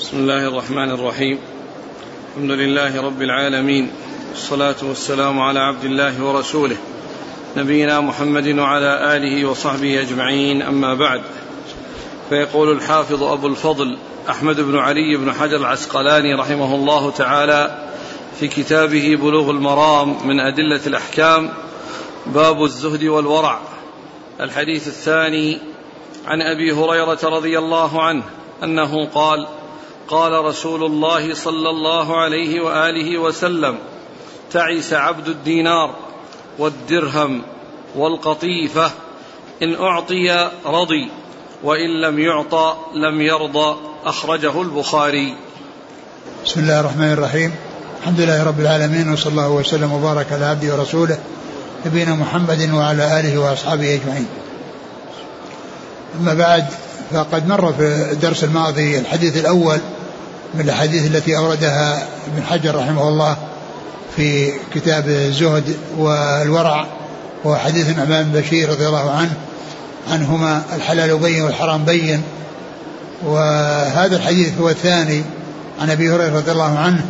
بسم الله الرحمن الرحيم. الحمد لله رب العالمين. والصلاة والسلام على عبد الله ورسوله. نبينا محمد وعلى آله وصحبه أجمعين. أما بعد فيقول الحافظ أبو الفضل أحمد بن علي بن حجر العسقلاني رحمه الله تعالى في كتابه بلوغ المرام من أدلة الأحكام باب الزهد والورع. الحديث الثاني عن أبي هريرة رضي الله عنه أنه قال قال رسول الله صلى الله عليه وآله وسلم تعس عبد الدينار والدرهم والقطيفة إن أعطي رضي وإن لم يعطى لم يرضى أخرجه البخاري. بسم الله الرحمن الرحيم. الحمد لله رب العالمين وصلى الله وسلم وبارك على عبده ورسوله نبينا محمد وعلى آله وأصحابه أجمعين. أما بعد فقد مر في الدرس الماضي الحديث الأول من الأحاديث التي أوردها ابن حجر رحمه الله في كتاب الزهد والورع وهو حديث النعمان بن بشير رضي الله عنه عنهما الحلال بين والحرام بين. وهذا الحديث هو الثاني عن أبي هريرة رضي الله عنه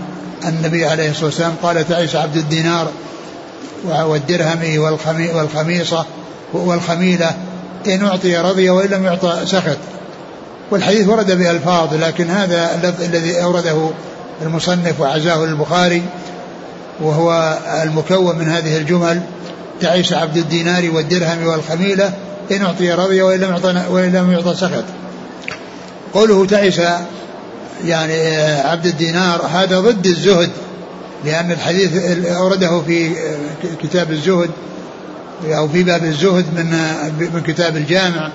النبي عليه الصلاة والسلام قال تعيس عبد الدينار والدرهم والخميصة والخميلة إن أعطي رضي وإن لم يعطى سخط. والحديث ورد بألفاظ لكن هذا اللفظ الذي أورده المصنف وعزاه البخاري وهو المكون من هذه الجمل تعيس عبد الدينار والدرهم والخميلة إن أعطي رضي وإن لم يعطى وإن لم يعطى سخط. قوله تعيس يعني عبد الدينار هذا ضد الزهد لأن الحديث أورده في كتاب الزهد أو في باب الزهد من من كتاب الجامع.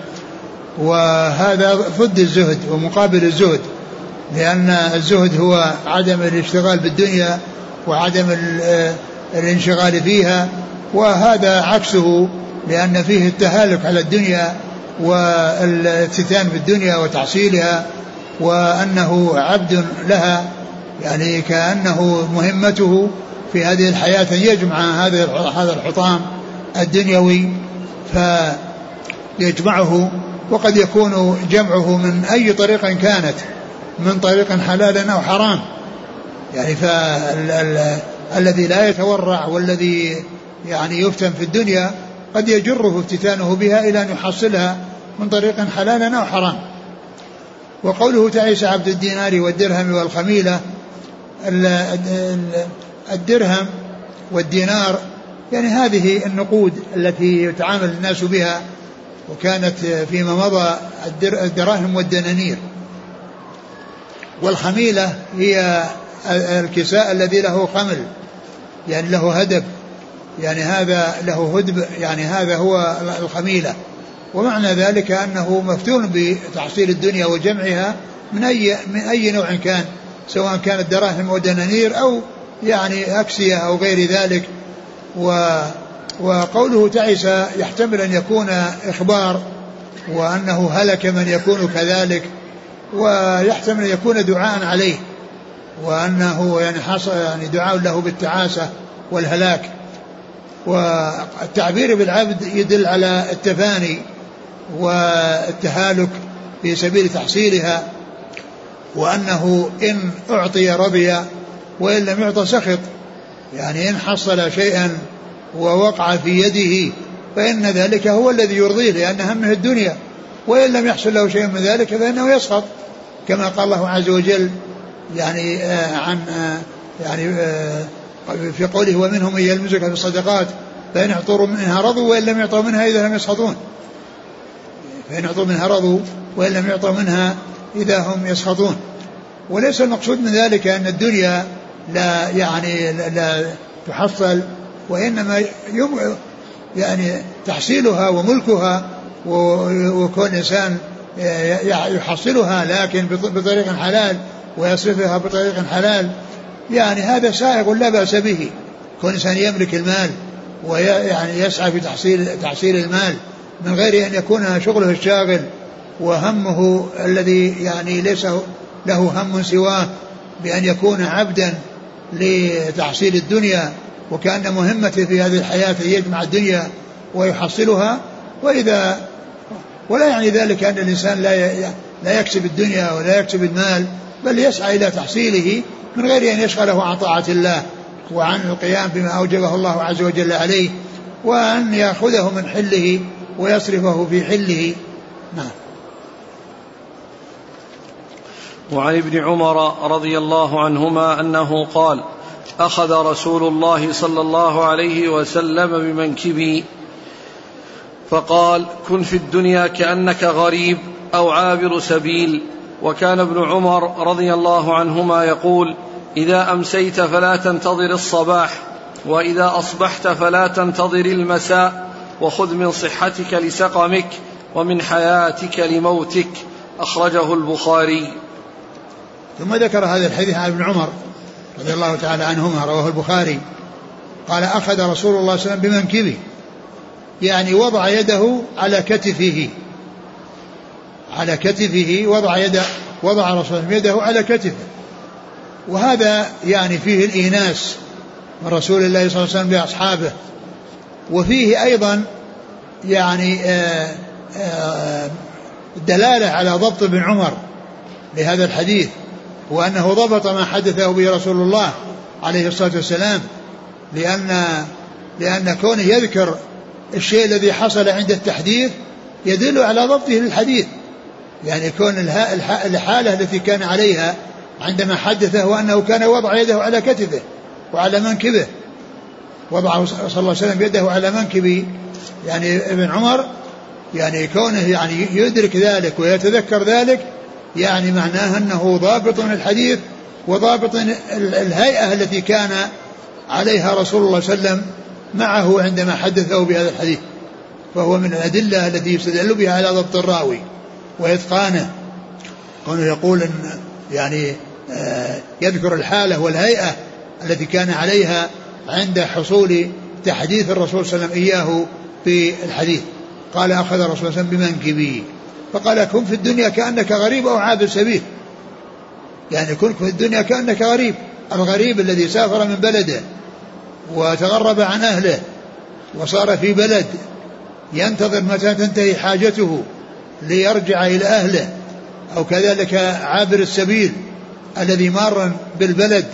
وهذا ضد الزهد ومقابل الزهد لأن الزهد هو عدم الاشتغال بالدنيا وعدم الانشغال فيها وهذا عكسه لأن فيه التهالك على الدنيا والافتتان بالدنيا وتحصيلها وأنه عبد لها يعني كأنه مهمته في هذه الحياة أن يجمع هذا هذا الحطام الدنيوي فيجمعه وقد يكون جمعه من أي طريق كانت من طريق حلال أو حرام. يعني فالذي لا يتورع والذي يعني يفتن في الدنيا قد يجره افتتانه بها إلى أن يحصلها من طريق حلال أو حرام. وقوله تعيس عبد الدينار والدرهم والخميلة الدرهم والدينار يعني هذه النقود التي يتعامل الناس بها وكانت فيما مضى الدراهم والدنانير. والخميلة هي الكساء الذي له خمل يعني له هدب يعني هذا له هدب يعني هذا هو الخميلة. ومعنى ذلك أنه مفتون بتحصيل الدنيا وجمعها من أي من أي نوع كان سواء كانت دراهم ودنانير أو يعني أكسية أو غير ذلك. و وقوله تعس يحتمل أن يكون إخبار وأنه هلك من يكون كذلك ويحتمل أن يكون دعاء عليه وأنه يعني حصل يعني دعاء له بالتعاسة والهلاك. والتعبير بالعبد يدل على التفاني والتهالك في سبيل تحصيلها وأنه إن أعطي رضي وإن لم يعطى سخط يعني إن حصل شيئا ووقع في يده فإن ذلك هو الذي يرضيه لأن همه الدنيا. وإن لم يحصل له شيء من ذلك فإنه يسقط كما قال الله عز وجل يعني آه عن آه يعني آه في قوله ومنهم من يلمزك في الصدقات فإن اعطوا منها رضوا وإن لم يعطوا منها إذا لم يسخطون. فإن اعطوا منها رضوا وإن لم يعطوا منها إذا هم يسخطون. وليس المقصود من ذلك أن الدنيا لا يعني لا تحصل وإنما يم يعني تحصيلها وملكها وكون الإنسان يحصلها لكن بطريق حلال ويصرفها بطريق حلال. يعني هذا سائغ لا بأس به. كون الإنسان يملك المال ويعني يسعى في تحصيل تحصيل المال من غير أن يكون شغله الشاغل وهمه الذي يعني ليس له هم سواه بأن يكون عبدا لتحصيل الدنيا وكأن مهمته في هذه الحياة أن يجمع الدنيا ويحصلها وإذا ولا يعني ذلك أن الإنسان لا لا يكسب الدنيا ولا يكسب المال بل يسعى إلى تحصيله من غير أن يشغله عن طاعة الله وعن القيام بما أوجبه الله عز وجل عليه وأن يأخذه من حله ويصرفه في حله. نعم. وعن ابن عمر رضي الله عنهما أنه قال أخذ رسول الله صلى الله عليه وسلم بمنكبي فقال كن في الدنيا كأنك غريب أو عابر سبيل. وكان ابن عمر رضي الله عنهما يقول إذا أمسيت فلا تنتظر الصباح وإذا أصبحت فلا تنتظر المساء وخذ من صحتك لسقمك ومن حياتك لموتك. أخرجه البخاري. ثم ذكر هذا الحديث عن ابن عمر. رضي الله تعالى عنهما رواه البخاري. قال أخذ رسول الله صلى الله عليه وسلم بمنكبه. يعني وضع يده على كتفه. على كتفه وضع يده وضع رسول الله يده على كتفه. وهذا يعني فيه الإيناس من رسول الله صلى الله عليه وسلم بأصحابه وفيه أيضا يعني آآ آآ دلالة على ضبط ابن عمر لهذا الحديث. وأنه ضبط ما حدثه به رسول الله عليه الصلاة والسلام لأن لأن كونه يذكر الشيء الذي حصل عند التحديث يدل على ضبطه للحديث. يعني كون الحالة التي كان عليها عندما حدثه وأنه كان وضع يده على كتفه وعلى منكبه. وضع صلى الله عليه وسلم يده على منكب يعني ابن عمر يعني كونه يعني يدرك ذلك ويتذكر ذلك يعني معناه أنه ضابط الحديث وضابط الهيئة التي كان عليها رسول الله صلى الله عليه وسلم معه عندما حدثه بهذا الحديث فهو من الأدلة التي يستدل بها على ضبط الراوي وإتقانه. كونه يقول إن يعني آه، يذكر الحالة والهيئة التي كان عليها عند حصول تحديث الرسول صلى الله عليه وسلم إياه في الحديث. قال أخذ الرسول صلى الله عليه وسلم بمنكبي فقال كن في الدنيا كأنك غريب أو عابر سبيل. يعني كن في الدنيا كأنك غريب الغريب الذي سافر من بلده وتغرب عن أهله وصار في بلد ينتظر متى تنتهي حاجته ليرجع إلى أهله أو كذلك عابر السبيل الذي مارا بالبلد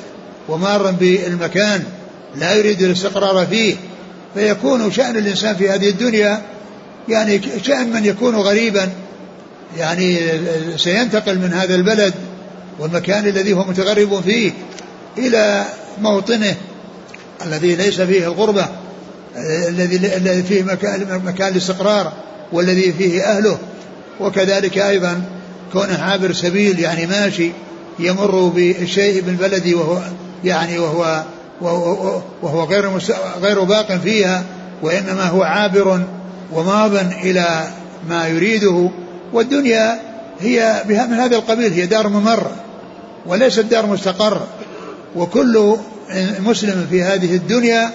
ومارا بالمكان لا يريد الاستقرار فيه. فيكون شأن الإنسان في هذه الدنيا يعني شأن من يكون غريبا يعني سينتقل من هذا البلد والمكان الذي هو متغرب فيه إلى موطنه الذي ليس فيه الغربة الذي الذي فيه مكان, مكان الاستقرار والذي فيه أهله. وكذلك أيضا كونه عابر سبيل يعني ماشي يمر بشيء من بلدي وهو يعني وهو وهو, غير غير باق فيها وإنما هو عابر وماض إلى ما يريده والدنيا هي من هذا القبيل هي دار ممر وليست دار مستقر. وكل مسلم في هذه الدنيا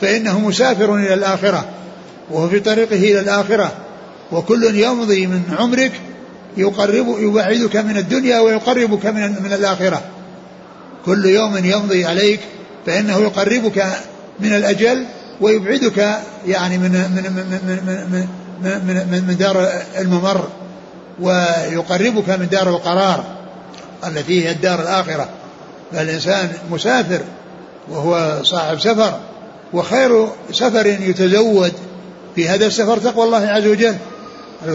فإنه مسافر إلى الآخرة وهو في طريقه إلى الآخرة. وكل يمضي من عمرك يقرب يبعدك من الدنيا ويقربك من من الآخرة. كل يوم يمضي عليك فإنه يقربك من الأجل ويبعدك يعني من من من من من, من, من, من دار الممر. ويقربك من دار القرار التي هي الدار الآخرة. فالإنسان مسافر وهو صاحب سفر وخير سفر يتزود في هذا السفر تقوى الله عز وجل.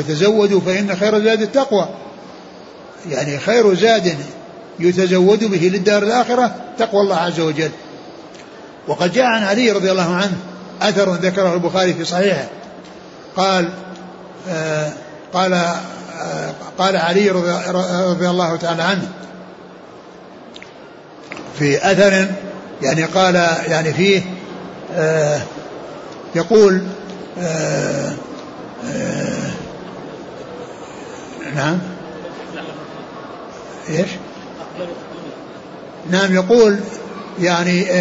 تزودوا فإن خير زاد التقوى. يعني خير زاد يتزود به للدار الآخرة تقوى الله عز وجل. وقد جاء عن علي رضي الله عنه أثر ذكره البخاري في صحيحه. قال آه قال قال علي رضي الله تعالى عنه في أثر يعني قال يعني فيه آه يقول آه آه نعم إيش؟ نعم يقول يعني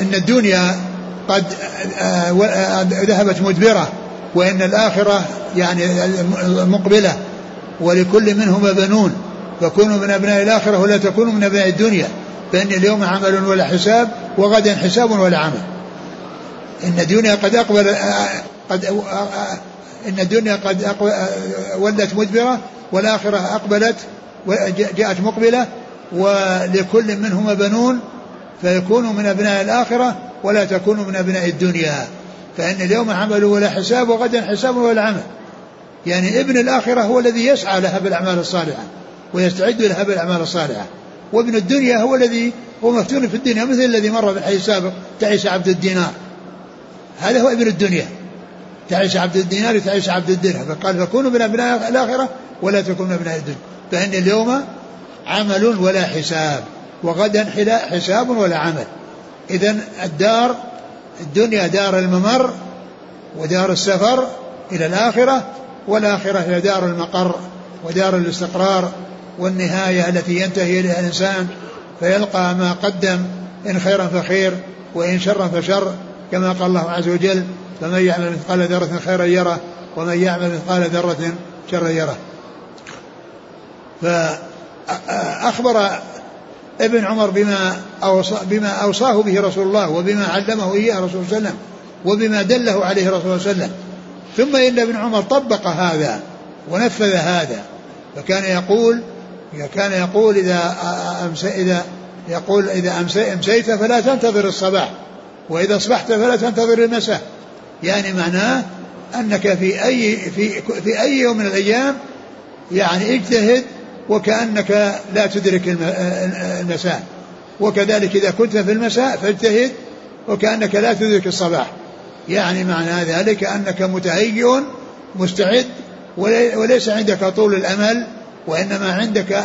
إن الدنيا قد ذهبت مدبرة وإن الآخرة يعني مقبلة ولكل منهما بنون. فكونوا من أبناء الآخرة ولا تكونوا من أبناء الدنيا فإن اليوم عمل ولا حساب وغدا حساب ولا عمل. إن الدنيا قد أقبل آه، قد إن الدنيا قد ولت مدبرة والآخرة أقبلت جاءت مقبلة ولكل منهما بنون فيكونوا من أبناء الآخرة ولا تكونوا من أبناء الدنيا. فإن اليوم عمل ولا حساب وغدا حساب ولا عمل. يعني ابن الآخرة هو الذي يسعى لها بالأعمال الصالحة ويستعد لها بالأعمال الصالحة. وابن الدنيا هو الذي هو مفتون في الدنيا مثل الذي مر في الحديث السابق تعيس عبد الدينار. هذا هو ابن الدنيا. تعيس عبد الدينار تعيس عبد الدرهم. فقال فكونوا من أبناء الآخرة ولا تكونوا من أبناء الدنيا. فإن اليوم عمل ولا حساب وغدا حساب ولا عمل. إذا الدار الدنيا دار الممر ودار السفر إلى الآخرة والآخرة هي دار المقر ودار الاستقرار والنهاية التي ينتهي إليها الإنسان فيلقى ما قدم إن خيرا فخير وإن شرا فشر كما قال الله عز وجل فمن يعمل مثقال ذرة خيرا يره ومن يعمل مثقال ذرة شرا يره. فأخبر ابن عمر بما أوصى بما أوصاه به رسول الله وبما علمه إياه رسول الله وسلم وبما دله عليه رسول الله صلى الله عليه وسلم. ثم إن ابن عمر طبق هذا ونفذ هذا فكان يقول كان يقول إذا أمسي إذا يقول إذا أمسي أمسيت فلا تنتظر الصباح وإذا أصبحت فلا تنتظر المساء. يعني معناه أنك في أي في في أي يوم من الأيام يعني اجتهد وكأنك لا تدرك المساء. وكذلك إذا كنت في المساء فاجتهد وكأنك لا تدرك الصباح. يعني معنى ذلك أنك متهيئ مستعد وليس عندك طول الأمل وإنما عندك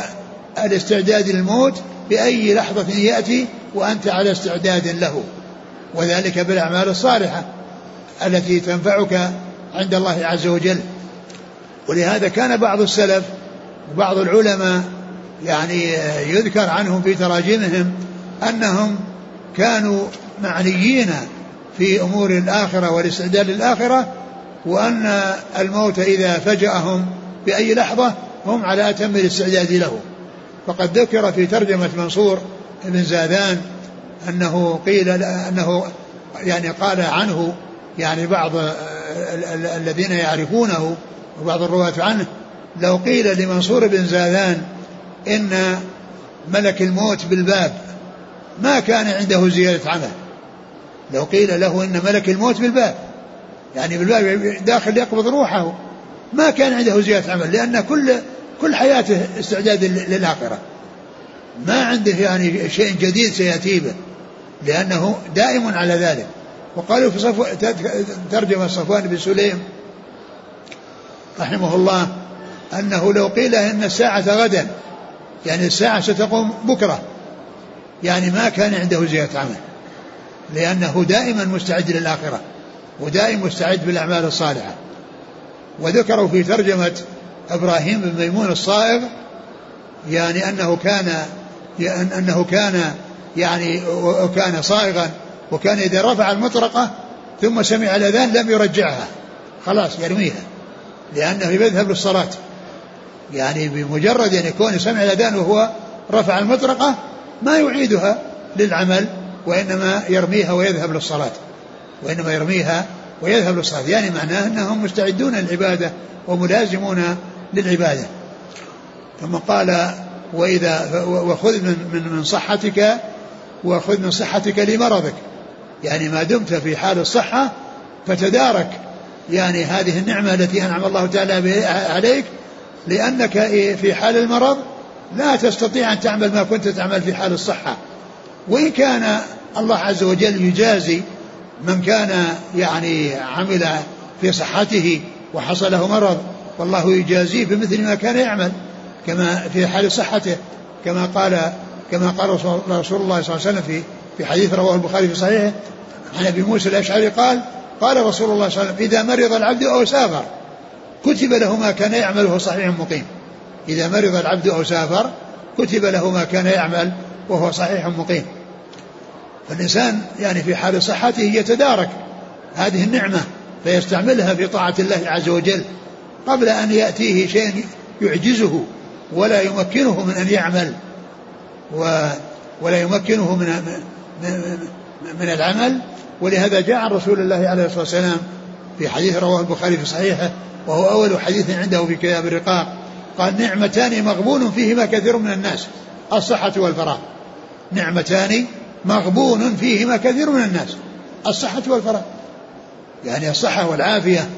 الاستعداد للموت بأي لحظة يأتي وأنت على استعداد له. وذلك بالأعمال الصالحة التي تنفعك عند الله عز وجل. ولهذا كان بعض السلف وبعض العلماء يعني يذكر عنهم في تراجمهم أنهم كانوا معنيين في أمور الآخرة والاستعداد للآخرة وأن الموت إذا فجأهم بأي لحظة هم على أتم الاستعداد له. فقد ذكر في ترجمة منصور بن زادان أنه قيل أنه يعني قال عنه يعني بعض الذين يعرفونه وبعض الرواة عنه لو قيل لمنصور بن زادان إن ملك الموت بالباب ما كان عنده زيادة عمل. لو قيل له إن ملك الموت بالباب يعني بالباب داخل يقبض روحه ما كان عنده زيادة عمل لأن كل كل حياته استعداد للآخرة. ما عنده يعني شيء جديد سيأتي به لأنه دائم على ذلك. وقالوا في صفو ترجمة صفوان بن سليم رحمه الله أنه لو قيل إن الساعة غدا يعني الساعة ستقوم بكرة يعني ما كان عنده زيادة عمل. لأنه دائما مستعد للآخرة ودائما مستعد بالأعمال الصالحة. وذكروا في ترجمة إبراهيم بن ميمون الصائغ يعني أنه كان أنه كان يعني وكان صائغا وكان إذا رفع المطرقة ثم سمع الأذان لم يرجعها. خلاص يرميها لأنه يذهب للصلاة. يعني بمجرد أن يكون سمع الأذان وهو رفع المطرقة ما يعيدها للعمل وإنما يرميها ويذهب للصلاة. وإنما يرميها ويذهب للصلاة. يعني معناه أنهم مستعدون للعبادة وملازمون للعبادة. ثم قال وإذا وخذ من من من صحتك وخذ من صحتك لمرضك. يعني ما دمت في حال الصحة فتدارك. يعني هذه النعمة التي أنعم الله تعالى عليك لأنك في حال المرض لا تستطيع أن تعمل ما كنت تعمل في حال الصحة. وإن كان الله عز وجل يجازي من كان يعني عمل في صحته وحصل له مرض والله يجازيه بمثل ما كان يعمل كما في حال صحته كما قال كما قال رسول الله صلى الله عليه وسلم في في حديث رواه البخاري في صحيحه عن أبي موسى الأشعري قال قال رسول الله صلى الله عليه وسلم إذا مرض العبد أو سافر كتب له ما كان يعمله صحيح مقيم. إذا مرض العبد أو سافر كتب له ما كان يعمل وهو صحيح مقيم. فالإنسان يعني في حال صحته يتدارك هذه النعمة فيستعملها في طاعة الله عز وجل قبل أن يأتيه شيء يعجزه ولا يمكنه من أن يعمل و ولا يمكنه من من العمل. ولهذا جاء عن رسول الله عليه الصلاة والسلام في حديث رواه البخاري في صحيحه وهو أول حديث عنده في كتاب الرقاق. قال نعمتان مغبون فيهما كثير من الناس الصحة والفراغ. نعمتان مغبون فيهما كثير من الناس الصحة والفراغ يعني الصحة والعافية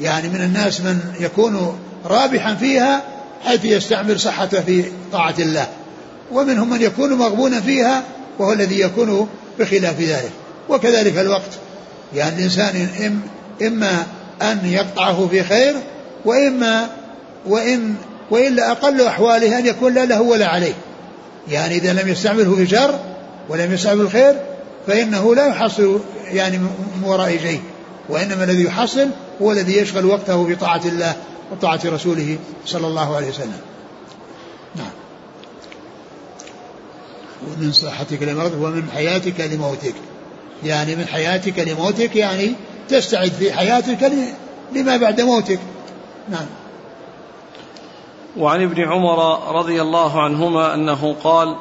يعني من الناس من يكون رابحا فيها حيث يستعمل صحته في طاعة الله ومنهم من يكون مغبونا فيها وهو الذي يكون بخلاف ذلك. وكذلك الوقت يعني الإنسان إما أن يقطعه في خير وإما وإن وإلا أقل أحواله أن يكون لا له ولا عليه. يعني إذا لم يستعمله في شر ولم يستعمله الخير فإنه لا يحصل يعني من وراء شيء وإنما الذي يحصل هو الذي يشغل وقته بطاعة الله وطاعة رسوله صلى الله عليه وسلم. نعم. ومن صحتك لمرضك ومن حياتك لموتك. يعني من حياتك لموتك يعني تستعد في حياتك لما بعد موتك. نعم. وعن ابن عمر رضي الله عنهما أنه قال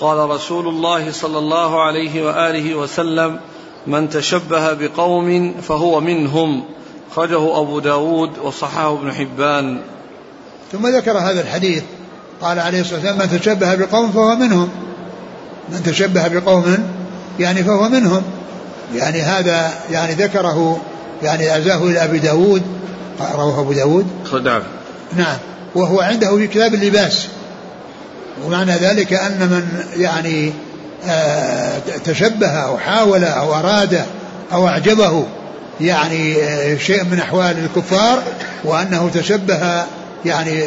قال رسول الله صلى الله عليه وآله وسلم من تشبه بقوم فهو منهم. خرجه أبو داود وصححه ابن حبان. ثم ذكر هذا الحديث قال عليه الصلاة والسلام من تشبه بقوم فهو منهم. من تشبه بقوم يعني فهو منهم. يعني هذا يعني ذكره يعني أزاه إلى أبي داود رواه أبو داود. نعم نعم. وهو عنده في كتاب اللباس. ومعنى ذلك أن من يعني آه تشبه أو حاول أو أراد أو أعجبه يعني آه شيء من أحوال الكفار وأنه تشبه يعني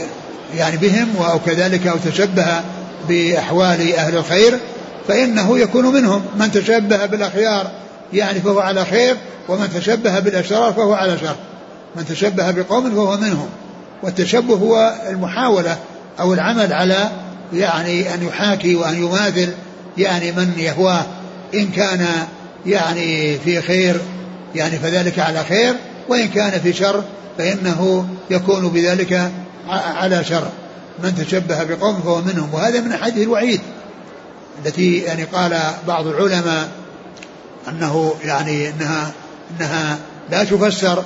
يعني بهم أو كذلك أو تشبه بأحوال أهل الخير فإنه يكون منهم. من تشبه بالأخيار يعني فهو على خير ومن تشبه بالأشرار فهو على شر. من تشبه بقوم فهو منهم. والتشبه هو المحاولة أو العمل على يعني أن يحاكي وأن يماثل يعني من يهواه. إن كان يعني في خير يعني فذلك على خير وإن كان في شر فإنه يكون بذلك على شر. من تشبه بقوم فهو منهم. وهذا من أحاديث الوعيد التي يعني قال بعض العلماء أنه يعني أنها أنها لا تفسر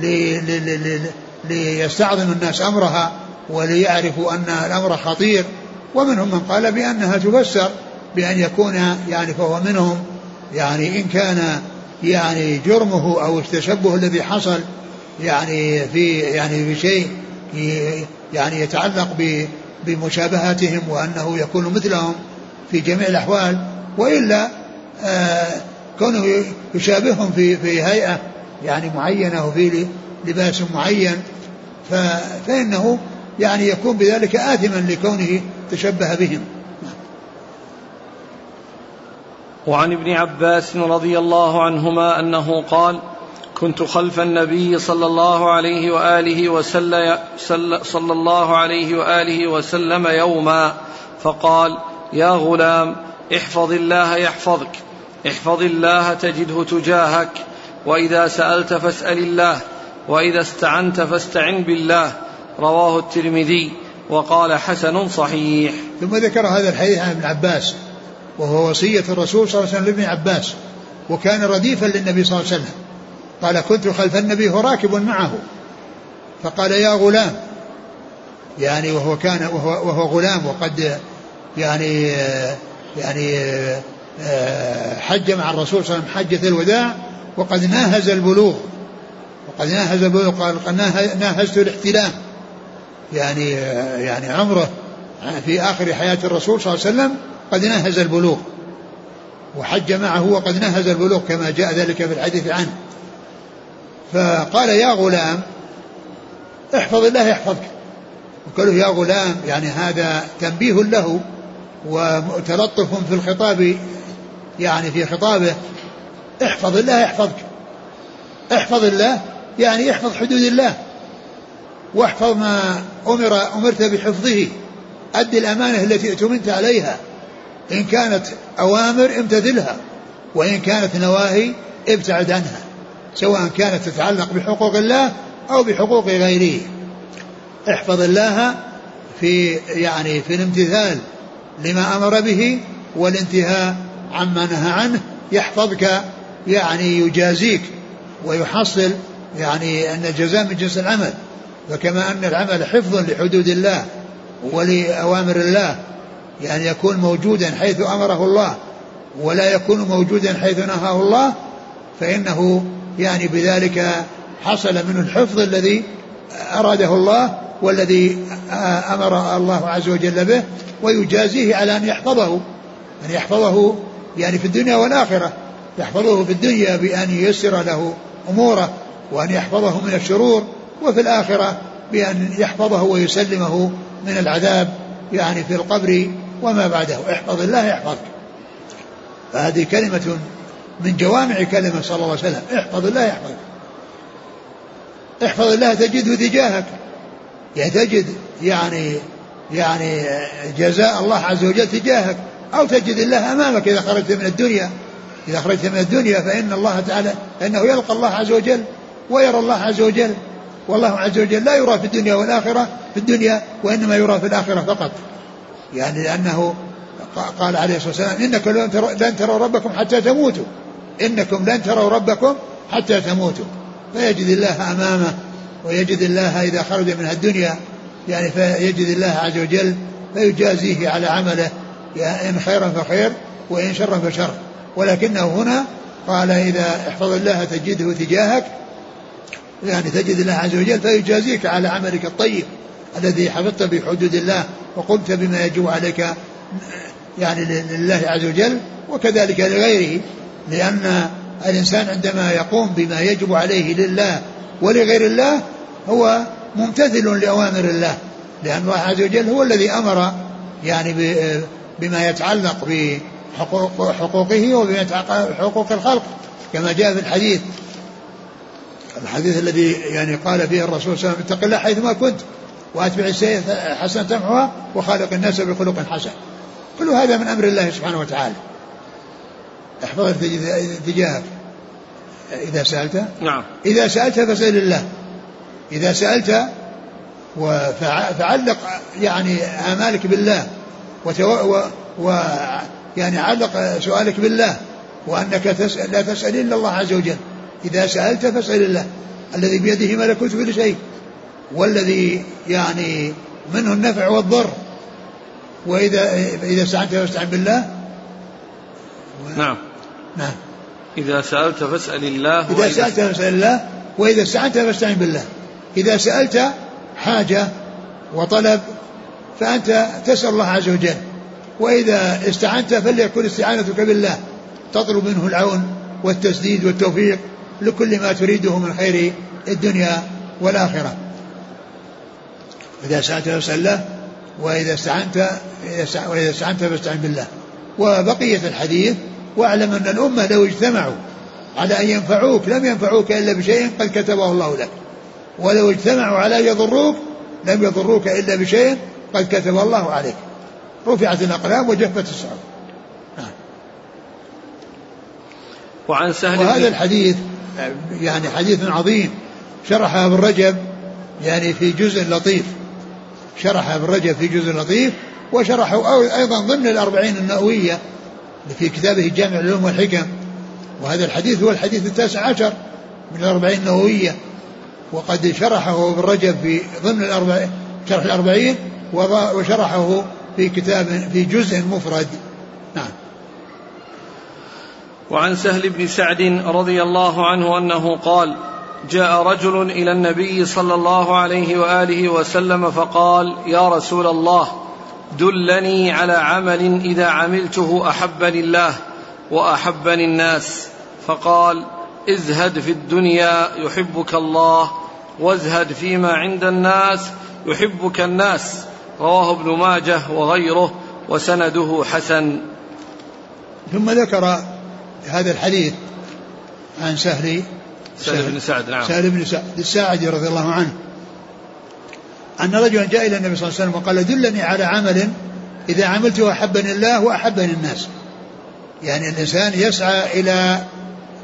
لي لي لي ليستعظم الناس أمرها وليعرفوا أن الأمر خطير. ومنهم من قال بأنها تفسر بأن يكون يعني فهو منهم يعني إن كان يعني جرمه أو التشبه الذي حصل يعني في يعني بشيء يعني يتعلق بمشابهتهم وأنه يكون مثلهم في جميع الأحوال وإلا آه كونه يشابههم في في هيئة يعني معينة وفي لباس معين فإنه يعني يكون بذلك آثما لكونه تشبه بهم. وعن ابن عباس رضي الله عنهما أنه قال كنت خلف النبي صلى الله عليه وآله وسلم صلى الله عليه وآله وسلم يوما فقال يا غلام احفظ الله يحفظك احفظ الله تجده تجاهك وإذا سألت فاسأل الله وإذا استعنت فاستعن بالله رواه الترمذي وقال حسن صحيح. ثم ذكر هذا الحديث عن ابن عباس وهو وصية الرسول صلى الله عليه وسلم لابن عباس وكان رديفا للنبي صلى الله عليه وسلم. قال كنت خلف النبي وهو راكب معه. فقال يا غلام. يعني وهو كان وهو, وهو غلام وقد يعني يعني حج مع الرسول صلى الله عليه وسلم حجة الوداع وقد ناهز البلوغ وقد ناهز البلوغ قال ناهزت الاحتلام. يعني يعني عمره في آخر حياة الرسول صلى الله عليه وسلم قد ناهز البلوغ وحج معه وقد ناهز البلوغ كما جاء ذلك في الحديث عنه. فقال يا غلام احفظ الله يحفظك. وقالوا يا غلام يعني هذا تنبيه له وتلطف في الخطاب يعني في خطابه. احفظ الله يحفظك. احفظ الله يعني احفظ حدود الله. واحفظ ما أمر أمرت بحفظه. أد الأمانة التي اؤتمنت عليها. إن كانت أوامر امتثلها. وإن كانت نواهي ابتعد عنها. سواء كانت تتعلق بحقوق الله أو بحقوق غيره. احفظ الله في يعني في الامتثال لما أمر به والانتهاء عما نهى عنه. يحفظك يعني يجازيك. ويحصل يعني أن الجزاء من جنس العمل. فكما أن العمل حفظ لحدود الله ولأوامر الله يعني يكون موجودا حيث أمره الله ولا يكون موجودا حيث نهاه الله فإنه يعني بذلك حصل منه الحفظ الذي أراده الله والذي أمر الله عز وجل به ويجازيه على أن يحفظه أن يحفظه يعني في الدنيا والآخرة يحفظه في الدنيا بأن ييسر له أموره وأن يحفظه من الشرور وفي الآخرة بأن يحفظه ويسلمه من العذاب يعني في القبر وما بعده. احفظ الله يحفظك. فهذه كلمة من جوامع كلمة صلى الله عليه وسلم. احفظ الله يحفظك. احفظ الله تجده تجاهك. يعني تجد يعني يعني جزاء الله عز وجل تجاهك. أو تجد الله أمامك إذا خرجت من الدنيا. إذا خرجت من الدنيا فإن الله تعالى أنه يلقى الله عز وجل ويرى الله عز وجل. والله عز وجل لا يرى في الدنيا والآخرة في الدنيا وإنما يرى في الآخرة فقط. يعني لأنه قال عليه الصلاة والسلام إنكم لن تروا, لن تروا ربكم حتى تموتوا. إنكم لن تروا ربكم حتى تموتوا. فيجد الله أمامه ويجد الله إذا خرج من الدنيا. يعني فيجد الله عز وجل فيجازيه على عمله. يعني إن خيرا فخير وإن شرا فشر. ولكنه هنا قال إذا احفظ الله تجده تجاهك يعني تجد الله عز وجل فيجازيك على عملك الطيب الذي حفظت بحدود الله وقمت بما يجب عليك يعني لله عز وجل وكذلك لغيره لأن الإنسان عندما يقوم بما يجب عليه لله ولغير الله هو ممتثل لأوامر الله لأن الله عز وجل هو الذي أمر يعني بما يتعلق بحقوق حقوقه وبما يتعلق بحقوق الخلق كما جاء في الحديث الحديث الذي يعني قال فيه الرسول صلى الله عليه وسلم اتق الله حيثما كنت واتبع السيئة حسنة تمحوها وخالق الناس بخلق حسن. كل هذا من أمر الله سبحانه وتعالى. احفظ تجاهك إذا سألت؟ نعم. إذا سألت فاسال الله. إذا سألت فعلق يعني آمالك بالله وتو و, و يعني علق سؤالك بالله وأنك تسال لا تسأل إلا الله عز وجل. إذا سألت فاسأل الله. الذي بيده ملكوت كل شيء. والذي يعني منه النفع والضر. وإذا إذا سألت فاستعن بالله. نعم. نعم. إذا سألت فاسأل الله إذا سألت فاسأل الله. وإذا استعنت فاستعن بالله. إذا سألت حاجة وطلب فأنت تسأل الله عز وجل. وإذا استعنت فليكن استعانتك بالله. تطلب منه العون والتسديد والتوفيق. لكل ما تريده من خير الدنيا والآخرة. إذا سألت فاسأل الله وإذا استعنت وإذا استعنت فاستعن بالله. وبقية الحديث واعلم أن الأمة لو اجتمعوا على أن ينفعوك لم ينفعوك إلا بشيء قد كتبه الله لك. ولو اجتمعوا على أن يضروك لم يضروك إلا بشيء قد كتب الله عليك. رفعت الأقلام وجفت الصحف نعم. وعن سهل وهذا الحديث يعني حديث عظيم. شرحه ابن رجب يعني في جزء لطيف. شرح ابن رجب في جزء لطيف وشرحه أيضا ضمن الأربعين النووية في كتابه جامع العلوم والحكم. وهذا الحديث هو الحديث التاسع عشر من الأربعين النووية. وقد شرحه ابن رجب في ضمن الأربعين شرح الأربعين وشرحه في كتاب في جزء مفرد. وعن سهل بن سعد رضي الله عنه أنه قال جاء رجل إلى النبي صلى الله عليه وآله وسلم فقال يا رسول الله دلني على عمل إذا عملته احبني الله واحبني الناس فقال ازهد في الدنيا يحبك الله وازهد فيما عند الناس يحبك الناس. رواه ابن ماجه وغيره وسنده حسن. ثم ذكر هذا الحديث عن سهل سهل بن سعد نعم. سهل بن سعد الساعدي رضي الله عنه أن رجلا جاء إلى النبي صلى الله عليه وسلم وقال دلني على عمل إذا عملته أحبني الله وأحبني الناس. يعني الإنسان يسعى إلى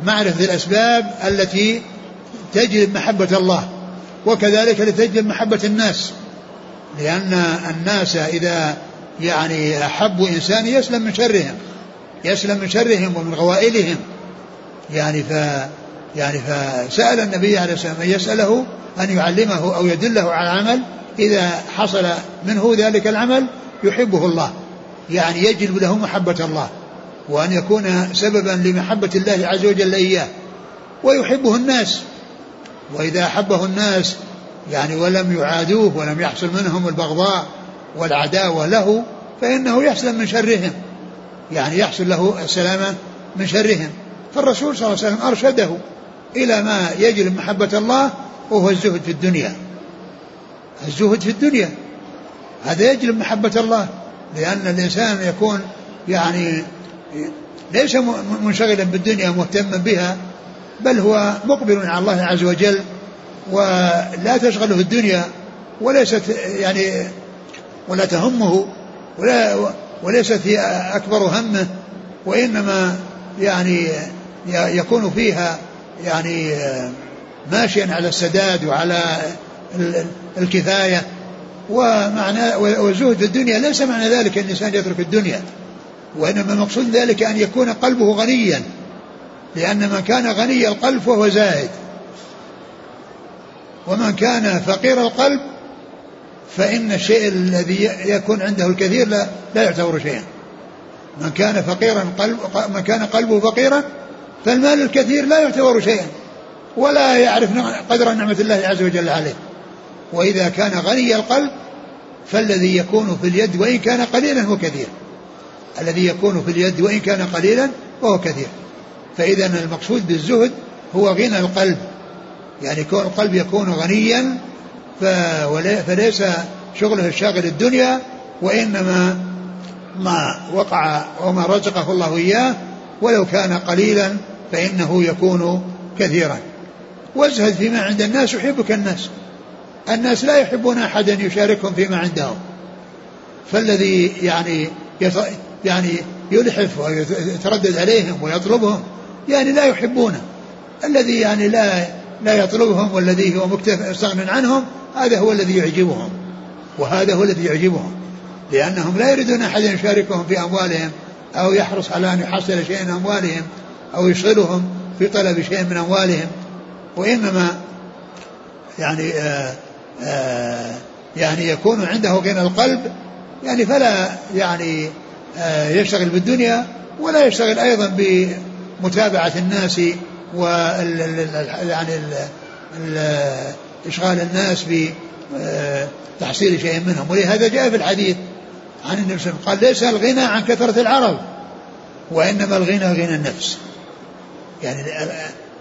معرفة الأسباب التي تجلب محبة الله وكذلك لتجلب محبة الناس لأن الناس إذا يعني أحبوا إنسان يسلم من شرهم. يسلم من شرهم ومن غوائلهم. يعني ف يعني فسأل النبي عليه الصلاة والسلام أن يسأله أن يعلمه أو يدله على عمل إذا حصل منه ذلك العمل يحبه الله. يعني يجلب له محبة الله. وأن يكون سببا لمحبة الله عز وجل إياه. ويحبه الناس. وإذا أحبه الناس يعني ولم يعادوه ولم يحصل منهم البغضاء والعداوة له فإنه يسلم من شرهم. يعني يحصل له السلامة من شرهم. فالرسول صلى الله عليه وسلم أرشده إلى ما يجلب محبة الله وهو الزهد في الدنيا. الزهد في الدنيا. هذا يجلب محبة الله لأن الإنسان يكون يعني ليس منشغلا بالدنيا مهتما بها بل هو مقبل على الله عز وجل ولا تشغله الدنيا وليست يعني ولا تهمه ولا وليست هي أكبر همه وإنما يعني يكون فيها يعني ماشيا على السداد وعلى الكفاية. ومعنى وزهد الدنيا ليس معنى ذلك أن الإنسان يترك الدنيا وإنما المقصود ذلك أن يكون قلبه غنيا لأن من كان غني القلب فهو زاهد. ومن كان فقير القلب فإن الشيء الذي يكون عنده الكثير لا, لا يعتبر شيئا. من كان فقيرا قلب من كان قلبه فقيرا فالمال الكثير لا يعتبر شيئا ولا يعرف قدر نعمة الله عز وجل عليه. وإذا كان غني القلب فالذي يكون في اليد وإن كان قليلا هو كثير. الذي يكون في اليد وإن كان قليلا فهو كثير. فإذا المقصود بالزهد هو غنى القلب. يعني كون القلب يكون غنيا فليس شغله الشاغل الدنيا وإنما ما وقع وما رزقه الله إياه. ولو كان قليلا فإنه يكون كثيرا. وازهد فيما عند الناس يحبك الناس. الناس لا يحبون أحدا يشاركهم فيما عندهم فالذي يعني يعني يلحف ويتردد عليهم ويطلبهم يعني لا يحبونه. الذي يعني لا لا يطلبهم والذي هو مستغن عنهم هذا هو الذي يعجبهم وهذا هو الذي يعجبهم لأنهم لا يريدون أحدا يشاركهم في أموالهم أو يحرص على أن يحصل شيء من أموالهم أو يشغلهم في طلب شيء من أموالهم وإنما يعني آآ آآ يعني يكون عنده غنى القلب يعني فلا يعني يشتغل بالدنيا ولا يشتغل أيضا بمتابعة الناس و يعني إشغال الناس بتحصيل شيء منهم. ولهذا جاء في الحديث عن النبي صلى الله عليه وسلم قال ليس الغنى عن كثرة العرب وإنما الغنى غنى النفس. يعني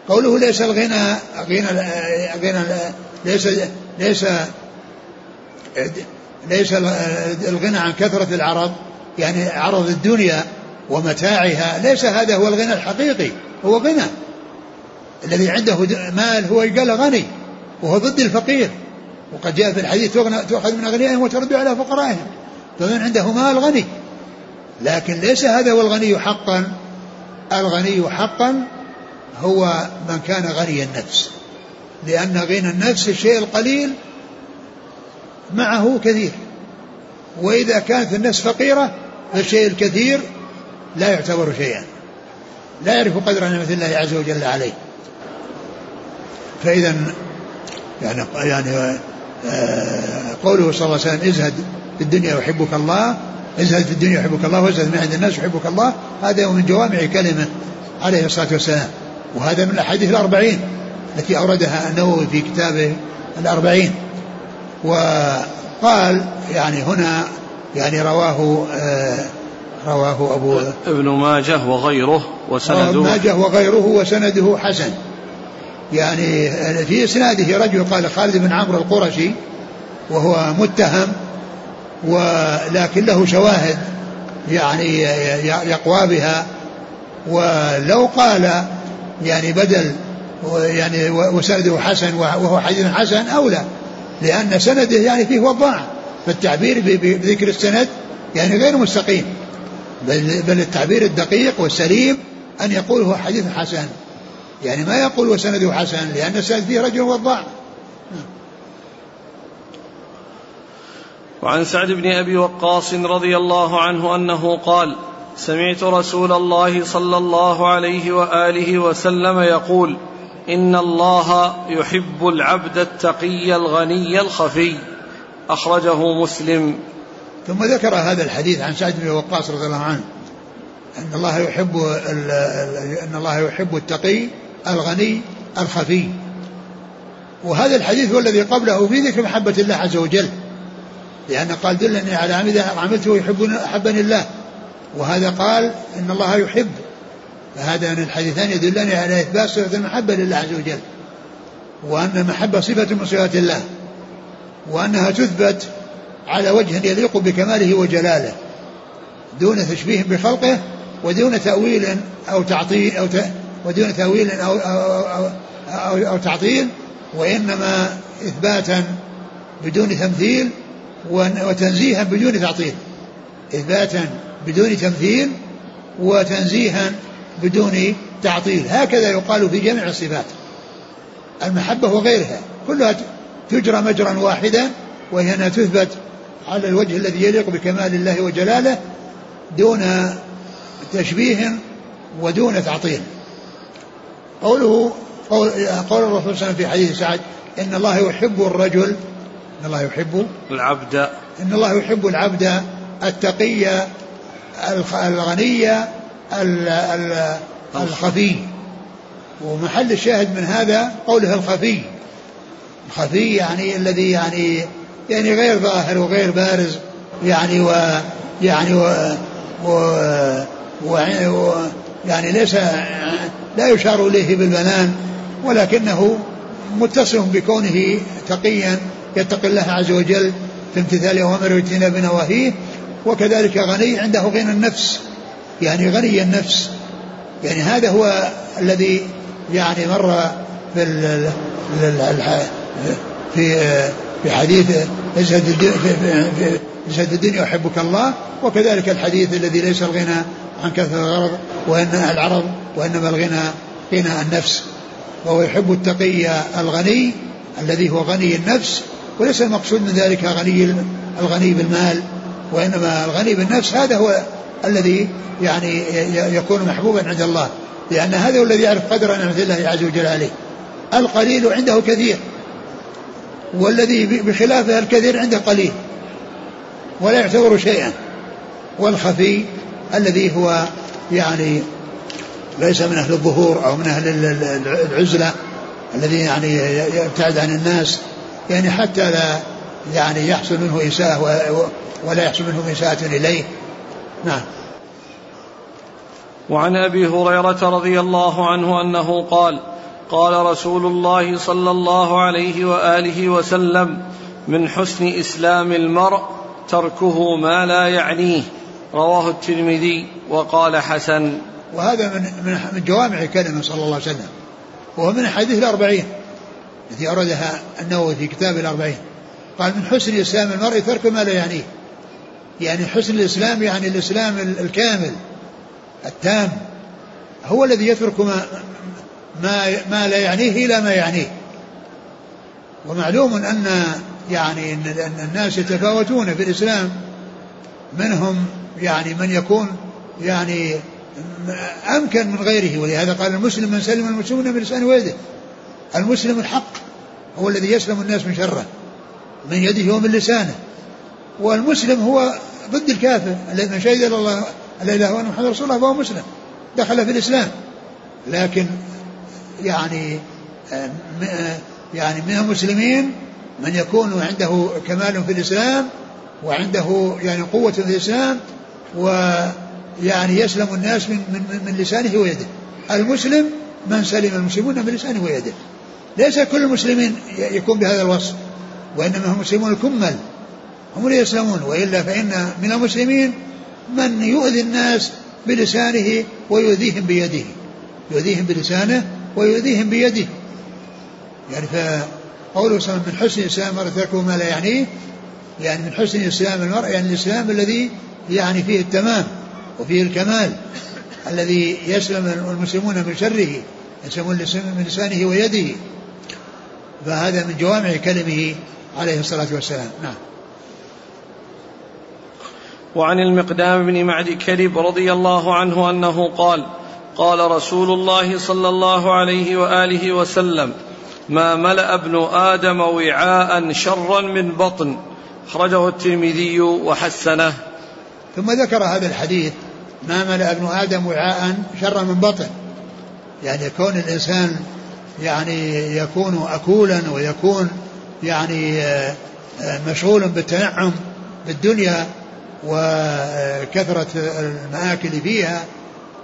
قوله ليس الغنى غنى غنى ليس ليس ليس الغنى عن كثرة العرب يعني عرض الدنيا ومتاعها ليس هذا هو الغنى الحقيقي هو غنى. الذي عنده مال هو قال غني. وهو ضد الفقير. وقد جاء في الحديث تؤخذ من أغنيائهم وترد على فقرائهم. فمن عنده مال غني. لكن ليس هذا هو الغني حقا. الغني حقا هو من كان غني النفس. لأن غنى النفس الشيء القليل معه كثير. وإذا كانت النفس فقيرة فالشيء الكثير لا يعتبر شيئا. لا يعرف قدر نعمة الله عز وجل عليه. فإذا يعني يعني آه، قوله صلى الله عليه وسلم ازهد في الدنيا يحبك الله ازهد في الدنيا يحبك الله وازهد من عند الناس يحبك الله. هذا من جوامع كلمة عليه الصلاة والسلام. وهذا من الأحاديث الأربعين التي أوردها النووي في كتابه الأربعين. وقال يعني هنا يعني رواه آه رواه أبو ابن ماجه وغيره وسنده ابن ماجه وغيره وسنده حسن. يعني في إسناده رجل قال خالد بن عمرو القرشي وهو متهم ولكن له شواهد يعني يقوى بها ولو قال يعني بدل يعني وسنده حسن وهو حديث حسن أولى لأن سنده يعني فيه وضاع فالتعبير بذكر السند يعني غير مستقيم بل, بل التعبير الدقيق والسليم أن يقول هو حديث حسن. يعني ما يقول وسنده حسن لأن السند فيه رجل وضاع. وعن سعد بن أبي وقاص رضي الله عنه أنه قال سمعت رسول الله صلى الله عليه وآله وسلم يقول إن الله يحب العبد التقي الغني الخفي. أخرجه مسلم. ثم ذكر هذا الحديث عن سعد بن وقاص رضي الله عنه أن الله يحب أن الله يحب التقي الغني الخفي. وهذا الحديث هو الذي قبله في ذكر محبة الله عز وجل. لأن قال دلني على إذا عملته يحبني أحبني الله. وهذا قال إن الله يحب. فهذا من الحديثان يدلني على إثبات صفة المحبة لله عز وجل. وأن المحبة صفة من صفات الله. وأنها تثبت على وجه يليق بكماله وجلاله. دون تشبيه بخلقه ودون تأويل أو تعطيل أو. ودون تأويل أو أو, أو, أو, أو تعطيل وإنما إثباتا بدون تمثيل وتنزيها بدون تعطيل. إثباتا بدون تمثيل وتنزيها بدون تعطيل. هكذا يقال في جميع الصفات. المحبة وغيرها. كلها تجرى مجرا واحدا وهي أنها تثبت على الوجه الذي يليق بكمال الله وجلاله دون تشبيه ودون تعطيل. قوله قول, قول الرسول صلى الله عليه وسلم في حديث سعد إن الله يحب الرجل إن الله يحب العبد. إن الله يحب العبد التقي الغني الخفي. ومحل الشاهد من هذا قوله الخفي. الخفي يعني الذي يعني يعني غير ظاهر وغير بارز يعني و يعني و, و, و, و يعني ليس لا يشار إليه بالبنان ولكنه متصف بكونه تقيا يتقي الله عز وجل في امتثال أوامره واجتناب نواهيه وكذلك غني عنده غنى النفس يعني غني النفس. يعني هذا هو الذي يعني مر في في في حديث ازهد في الدنيا يحبك الله وكذلك الحديث الذي ليس الغنى عن كثرة الغرض وإن العرض وإنما الغنى غنى النفس. وهو يحب التقي الغني الذي هو غني النفس وليس المقصود من ذلك غني الغني بالمال. وإنما الغني بالنفس هذا هو الذي يعني يكون محبوبا عند الله. لأن هذا هو الذي يعرف قدر نعمة الله عز وجل عليه. القليل عنده كثير. والذي بخلافه الكثير عنده قليل. ولا يعتبر شيئا. والخفي الذي هو يعني ليس من أهل الظهور أو من أهل العزلة الذي يعني يبتعد عن الناس. يعني حتى لا يعني يحصل منه إساءة ولا يحصل منه إساءة إليه. نعم. وعن أبي هريرة رضي الله عنه أنه قال قال رسول الله صلى الله عليه وآله وسلم من حسن إسلام المرء تركه ما لا يعنيه رواه الترمذي وقال حسن. وهذا من من جوامع كلمة صلى الله عليه وسلم. وهو من الحديث الأربعين التي أوردها النووي في كتاب الأربعين. قال من حسن إسلام المرء ترك ما لا يعنيه. يعني حسن الإسلام يعني الإسلام الكامل التام. هو الذي يترك ما ما ما لا يعنيه إلى ما يعنيه. ومعلوم أن يعني إن الناس يتفاوتون في الإسلام. منهم يعني من يكون يعني أمكن من غيره ولهذا قال المسلم من سلم المسلمون من لسانه ويده المسلم الحق هو الذي يسلم الناس من شره من يده ومن لسانه. والمسلم هو ضد الكافر الذي من شهد الله لا إله إلا محمد رسول الله فهو مسلم دخل في الإسلام. لكن يعني يعني من المسلمين من يكون عنده كمال في الإسلام وعنده يعني قوة في الإسلام ويعني يسلم الناس من من من لسانه ويده. المسلم من سلم المسلمون من لسانه ويده. ليس كل المسلمين يكون بهذا الوصف وإنما هم مسلمون الكمل هم اللي يسلمون وإلا فإن من المسلمين من يؤذي الناس بلسانه ويؤذيهم بيده. يؤذيهم بلسانه ويؤذيهم بيده. يعني فقوله صلى من حسن اسلام المرء تركه ما لا يعنيه. يعني من حسن اسلام المرء يعني الإسلام الذي يعني فيه التمام. وفيه الكمال الذي يسلم المسلمون من شره يسلمون من لسانه ويده. فهذا من جوامع كلمه عليه الصلاة والسلام. نعم. وعن المقدام بن معد كرب رضي الله عنه أنه قال قال رسول الله صلى الله عليه وآله وسلم ما ملأ ابن آدم وعاء شرا من بطن أخرجه الترمذي وحسنه. ثم ذكر هذا الحديث ما ملأ ابن آدم وعاء شر من بطن. يعني كون الإنسان يعني يكون أكولا ويكون يعني آه، مشغول بالتنعم بالدنيا وكثرة المآكل فيها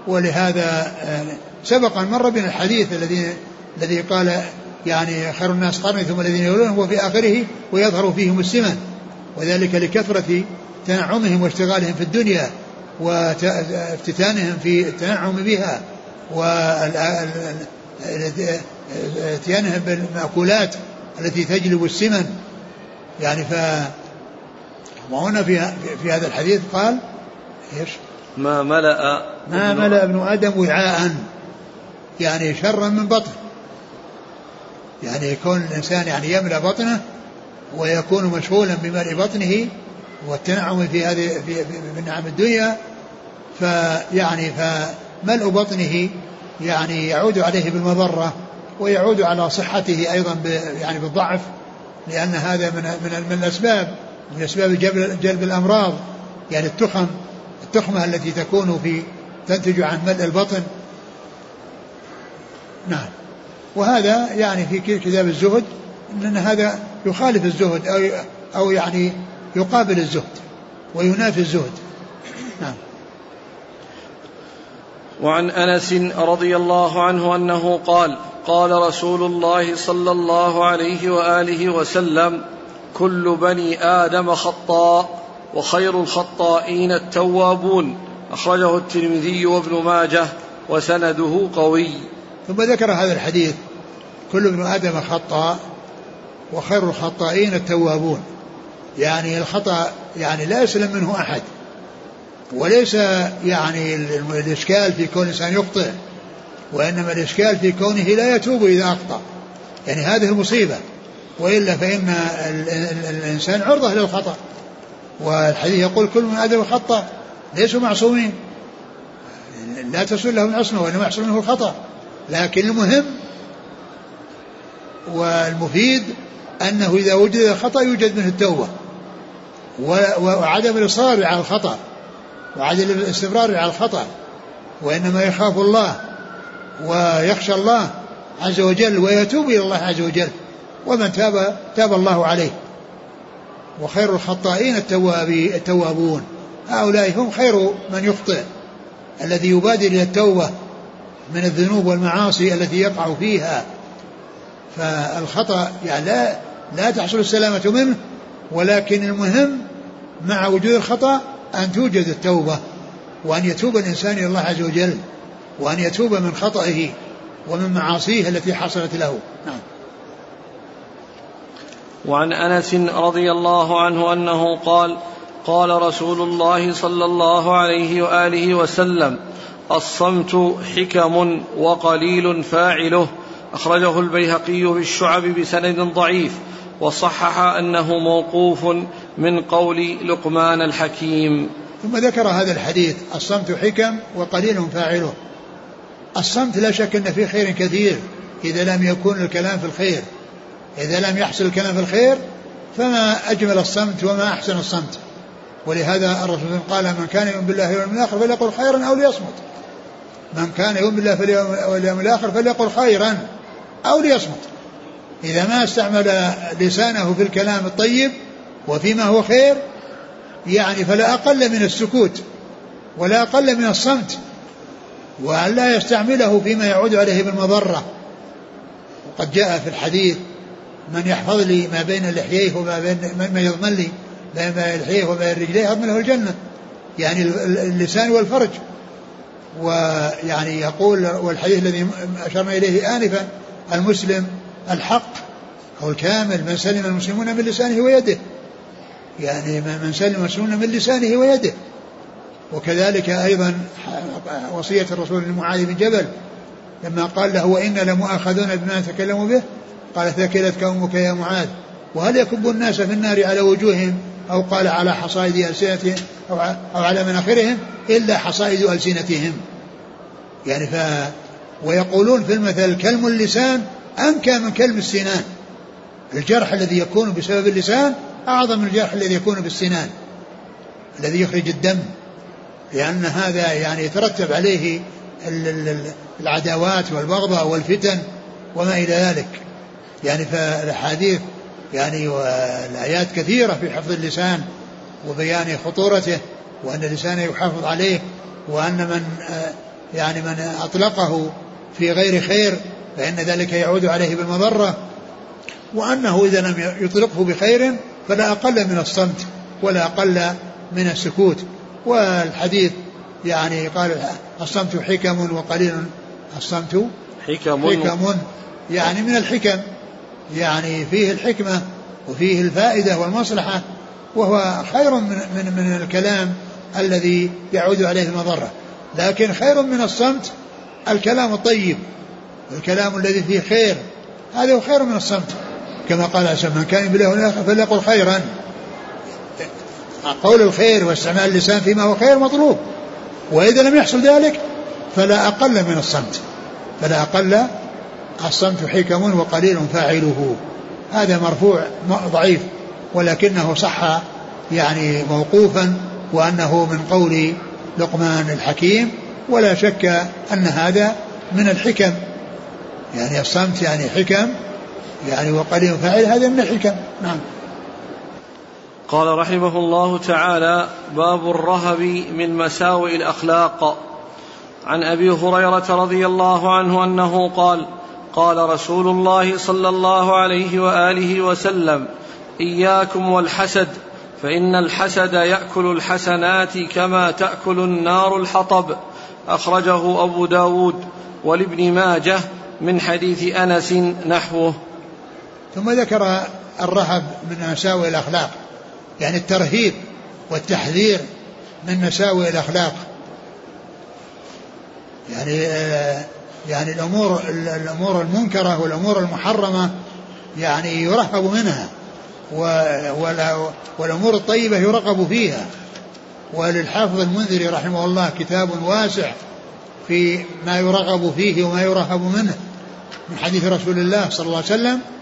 ولهذا آه، سبق مر بنا الحديث الذي الذي قال يعني خير الناس قرني ثم الذين يلونهم وفي آخره ويظهر فيهم السمن وذلك لكثرة تنعمهم واشتغالهم في الدنيا. وافتتانهم في التنعم بها واتيانهم بالمأكولات التي تجلب السمن. يعني ف وهنا في في هذا الحديث قال إيش؟ ما ملأ ما ملأ ابن آدم وعاء يعني شرا من بطن يعني يكون الإنسان يعني يملأ بطنه ويكون مشغولا بملء بطنه والتنعم في هذه في, نعم الدنيا فيعني فملء بطنه يعني يعود عليه بالمضرة ويعود على صحته أيضا يعني بالضعف لأن هذا من من, من الأسباب من أسباب جلب الأمراض يعني التخم التخمة التي تكون في تنتج عن ملء البطن. نعم. وهذا يعني في كتاب الزهد أن هذا يخالف الزهد أو أو يعني يقابل الزهد وينافي الزهد. نعم. وعن أنس رضي الله عنه أنه قال قال رسول الله صلى الله عليه وآله وسلم كل بني آدم خطاء وخير الخطائين التوابون. أخرجه الترمذي وابن ماجه وسنده قوي. ثم ذكر هذا الحديث كل ابن آدم خطاء وخير الخطائين التوابون. يعني الخطأ يعني لا يسلم منه أحد. وليس يعني الإشكال في كون الإنسان يخطئ وإنما الإشكال في كونه لا يتوب إذا أخطأ. يعني هذه المصيبة. وإلا فإن الإنسان عرضة للخطأ. والحديث يقول كل من آدم خطأ ليسوا معصومين. لا تسول لهم العصمة وإنما يحصل منه الخطأ. لكن المهم والمفيد أنه إذا وجد الخطأ يوجد منه التوبة. وعدم الإصرار على الخطأ وعدم الاستمرار على الخطأ وإنما يخاف الله ويخشى الله عز وجل ويتوب إلى الله عز وجل ومن تاب تاب الله عليه. وخير الخطائين التوابون. هؤلاء هم خير من يخطئ الذي يبادر إلى التوبة من الذنوب والمعاصي التي يقع فيها. فالخطأ يعني لا لا تحصل السلامة منه ولكن المهم مع وجود الخطأ أن توجد التوبة وأن يتوب الإنسان إلى الله عز وجل وأن يتوب من خطئه ومن معاصيه التي حصلت له. نعم. وعن أنس رضي الله عنه أنه قال قال رسول الله صلى الله عليه وآله وسلم الصمت حكم وقليل فاعله. أخرجه البيهقي بالشعب بسند ضعيف وصحح أنه موقوف من قول لقمان الحكيم. ثم ذكر هذا الحديث الصمت حكم وقليل فاعله. الصمت لا شك إن فيه خير كثير إذا لم يكون الكلام في الخير. إذا لم يحصل الكلام في الخير فما أجمل الصمت وما أحسن الصمت. ولهذا الرسول قال من كان يؤمن بالله واليوم الآخر فليقل خيرا أو ليصمت. من كان يؤمن بالله واليوم الآخر فليقل خيرا أو ليصمت. إذا ما استعمل لسانه في الكلام الطيب وفيما هو خير يعني فلا أقل من السكوت ولا أقل من الصمت وأن لا يستعمله فيما يعود عليه بالمضرة. وقد جاء في الحديث من يحفظ لي ما بين لحييه وما بين ما يضمن لي ما بين لحييه وما بين رجليه أضمن له الجنة يعني اللسان والفرج. ويعني يقول والحديث الذي أشرنا إليه آنفا المسلم الحق أو الكامل من سلم المسلمون من لسانه ويده. يعني من سلم مسنون من لسانه ويده. وكذلك أيضا وصية الرسول لمعاذ بن جبل لما قال له وإنا لمؤاخذون بما تكلموا به قال ثكلتك أمك يا معاذ. وهل يكب الناس في النار على وجوههم أو قال على حصائد ألسنتهم أو, أو على مناخرهم إلا حصائد ألسنتهم؟ يعني ف ويقولون في المثل كلم اللسان أنكى من كلم السنان. الجرح الذي يكون بسبب اللسان أعظم من الجرح الذي يكون بالسنان الذي يخرج الدم لأن هذا يعني يترتب عليه العداوات والبغضاء والفتن وما إلى ذلك. يعني فالأحاديث يعني والآيات كثيرة في حفظ اللسان وبيان خطورته وأن اللسان يحافظ عليه وأن من يعني من أطلقه في غير خير فإن ذلك يعود عليه بالمضرة وأنه إذا لم يطلقه بخير فلا أقل من الصمت ولا أقل من السكوت. والحديث يعني قال الصمت حكم وقليل الصمت حكم. حكم. يعني من الحكم. يعني فيه الحكمة وفيه الفائدة والمصلحة وهو خير من, من, من الكلام الذي يعود عليه المضرة. لكن خير من الصمت الكلام الطيب الكلام الذي فيه خير. هذا هو خير من الصمت. كما قال من كان بالله فليقل خيرا. قول الخير واستعمال اللسان فيما هو خير مطلوب. وإذا لم يحصل ذلك فلا أقل من الصمت. فلا أقل الصمت حكم وقليل فاعله. هذا مرفوع ضعيف ولكنه صح يعني موقوفا وأنه من قول لقمان الحكيم ولا شك أن هذا من الحكم. يعني الصمت يعني حكم يعني وقليل فاعل هذا من الحكم. نعم. قال رحمه الله تعالى باب الرهب من مساوئ الأخلاق. عن أبي هريرة رضي الله عنه أنه قال قال رسول الله صلى الله عليه وآله وسلم إياكم والحسد فإن الحسد يأكل الحسنات كما تأكل النار الحطب. أخرجه أبو داود ولابن ماجه من حديث أنس نحوه. ثم ذكر الرهب من مساوئ الأخلاق يعني الترهيب والتحذير من مساوئ الأخلاق. يعني آه، يعني الأمور الأمور المنكرة والأمور المحرمة يعني يرهب منها والأمور الطيبة يرغب فيها. وللحافظ المنذري رحمه الله كتاب واسع في ما يرغب فيه وما يرهب منه من حديث رسول الله صلى الله عليه وسلم.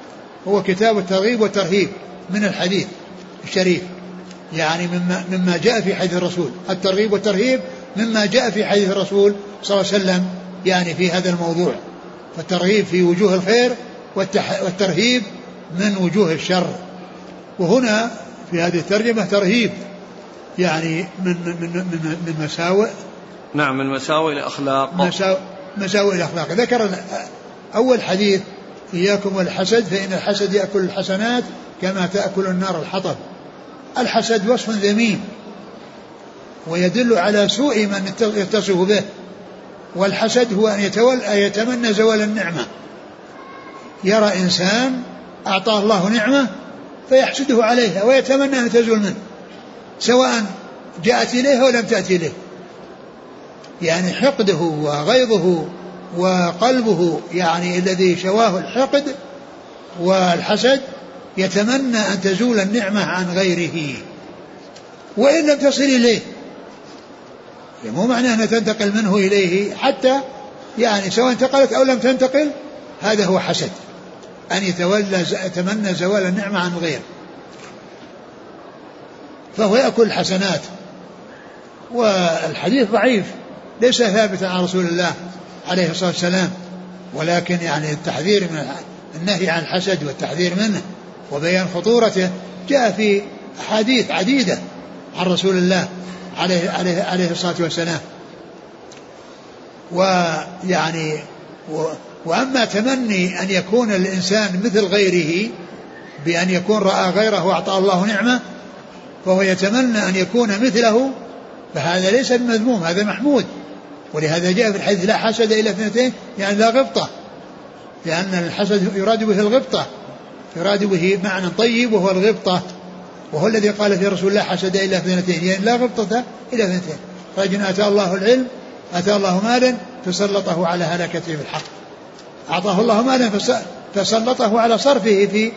هو كتاب الترغيب والترهيب من الحديث الشريف. يعني مما, مما جاء في حديث الرسول. الترغيب والترهيب مما جاء في حديث الرسول صلى الله عليه وسلم يعني في هذا الموضوع. فالترغيب في وجوه الخير والترهيب من وجوه الشر. وهنا في هذه الترجمة ترهيب يعني من من من من مساوئ. نعم من مساوئ الأخلاق. مساوئ, مساوئ الأخلاق. ذكر أول حديث إياكم والحسد فإن الحسد يأكل الحسنات كما تأكل النار الحطب. الحسد وصف ذميم ويدل على سوء من يتصف به والحسد هو أن يتولى يتمنى زوال النعمة. يرى إنسان أعطاه الله نعمة فيحسده عليها ويتمنى أن تزول منه سواء جاءت إليه أو لم تأتي إليه. يعني حقده وغيظه وقلبه يعني الذي شواه الحقد والحسد يتمنى أن تزول النعمة عن غيره. وإن لم تصل إليه يعني مو معنى أنها تنتقل منه إليه حتى يعني سواء انتقلت أو لم تنتقل هذا هو حسد. أن يتولى يتمنى زوال النعمة عن غيره فهو يأكل الحسنات والحديث ضعيف ليس ثابتا عن رسول الله. عليه الصلاة والسلام. ولكن يعني التحذير من النهي عن الحسد والتحذير منه وبيان خطورته جاء في أحاديث عديدة عن رسول الله عليه عليه عليه الصلاة والسلام. ويعني و وأما تمني أن يكون الإنسان مثل غيره بأن يكون رأى غيره وأعطاه الله نعمة فهو يتمنى أن يكون مثله فهذا ليس بمذموم هذا محمود. ولهذا جاء في الحديث لا حسد إلا اثنتين يعني لا غبطة. لأن الحسد يراد به الغبطة. يراد به معنى طيب وهو الغبطة. وهو الذي قال في رسول الله حسد إلا اثنتين يعني لا غبطة إلا اثنتين. رجل أتى الله العلم أتى الله مالا فسلطه على هلكته بالحق. أعطاه الله مالا فسلطه على صرفه في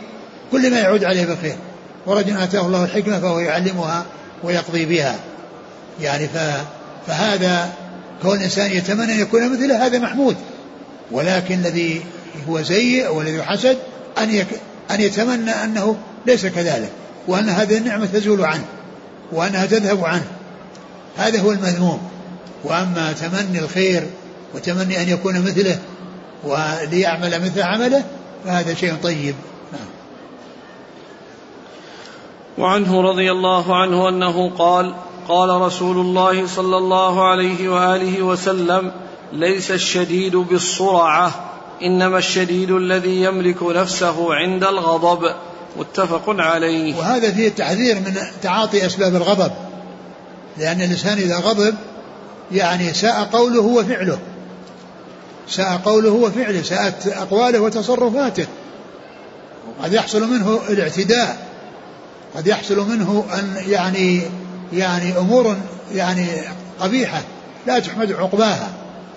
كل ما يعود عليه بالخير. ورجل أتاه الله الحكمة فهو يعلمها ويقضي بها. يعني فهذا كون الإنسان يتمنى أن يكون مثله هذا محمود ولكن الذي هو سيء والذي حسد أن أن يتمنى أنه ليس كذلك وأن هذه النعمة تزول عنه وأنها تذهب عنه. هذا هو المذموم. وأما تمني الخير وتمني أن يكون مثله وليعمل مثل عمله فهذا شيء طيب. نعم. وعنه رضي الله عنه أنه قال قال رسول الله صلى الله عليه وآله وسلم ليس الشديد بالصرعة إنما الشديد الذي يملك نفسه عند الغضب. متفق عليه. وهذا فيه التحذير من تعاطي أسباب الغضب لأن الإنسان إذا غضب يعني ساء قوله وفعله. ساء قوله وفعله ساءت أقواله وتصرفاته. قد يحصل منه الاعتداء قد يحصل منه أن يعني يعني أمور يعني قبيحة لا تحمد عقباها.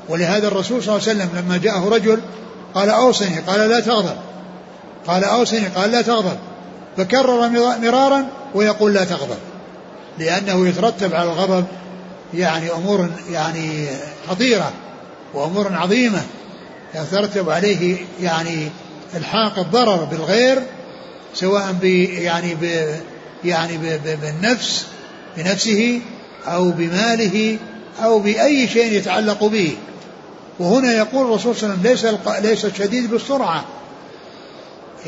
ولهذا الرسول صلى الله عليه وسلم لما جاءه رجل قال أوصني قال لا تغضب. قال أوصني قال لا تغضب. فكرر مرارا ويقول لا تغضب. لأنه يترتب على الغضب يعني أمور يعني خطيرة وأمور عظيمة. يترتب عليه يعني إلحاق الضرر بالغير سواء ب يعني ب يعني ب بالنفس بنفسه أو بماله أو بأي شيء يتعلق به. وهنا يقول الرسول صلى الله عليه وسلم ليس ليس الشديد بالسرعة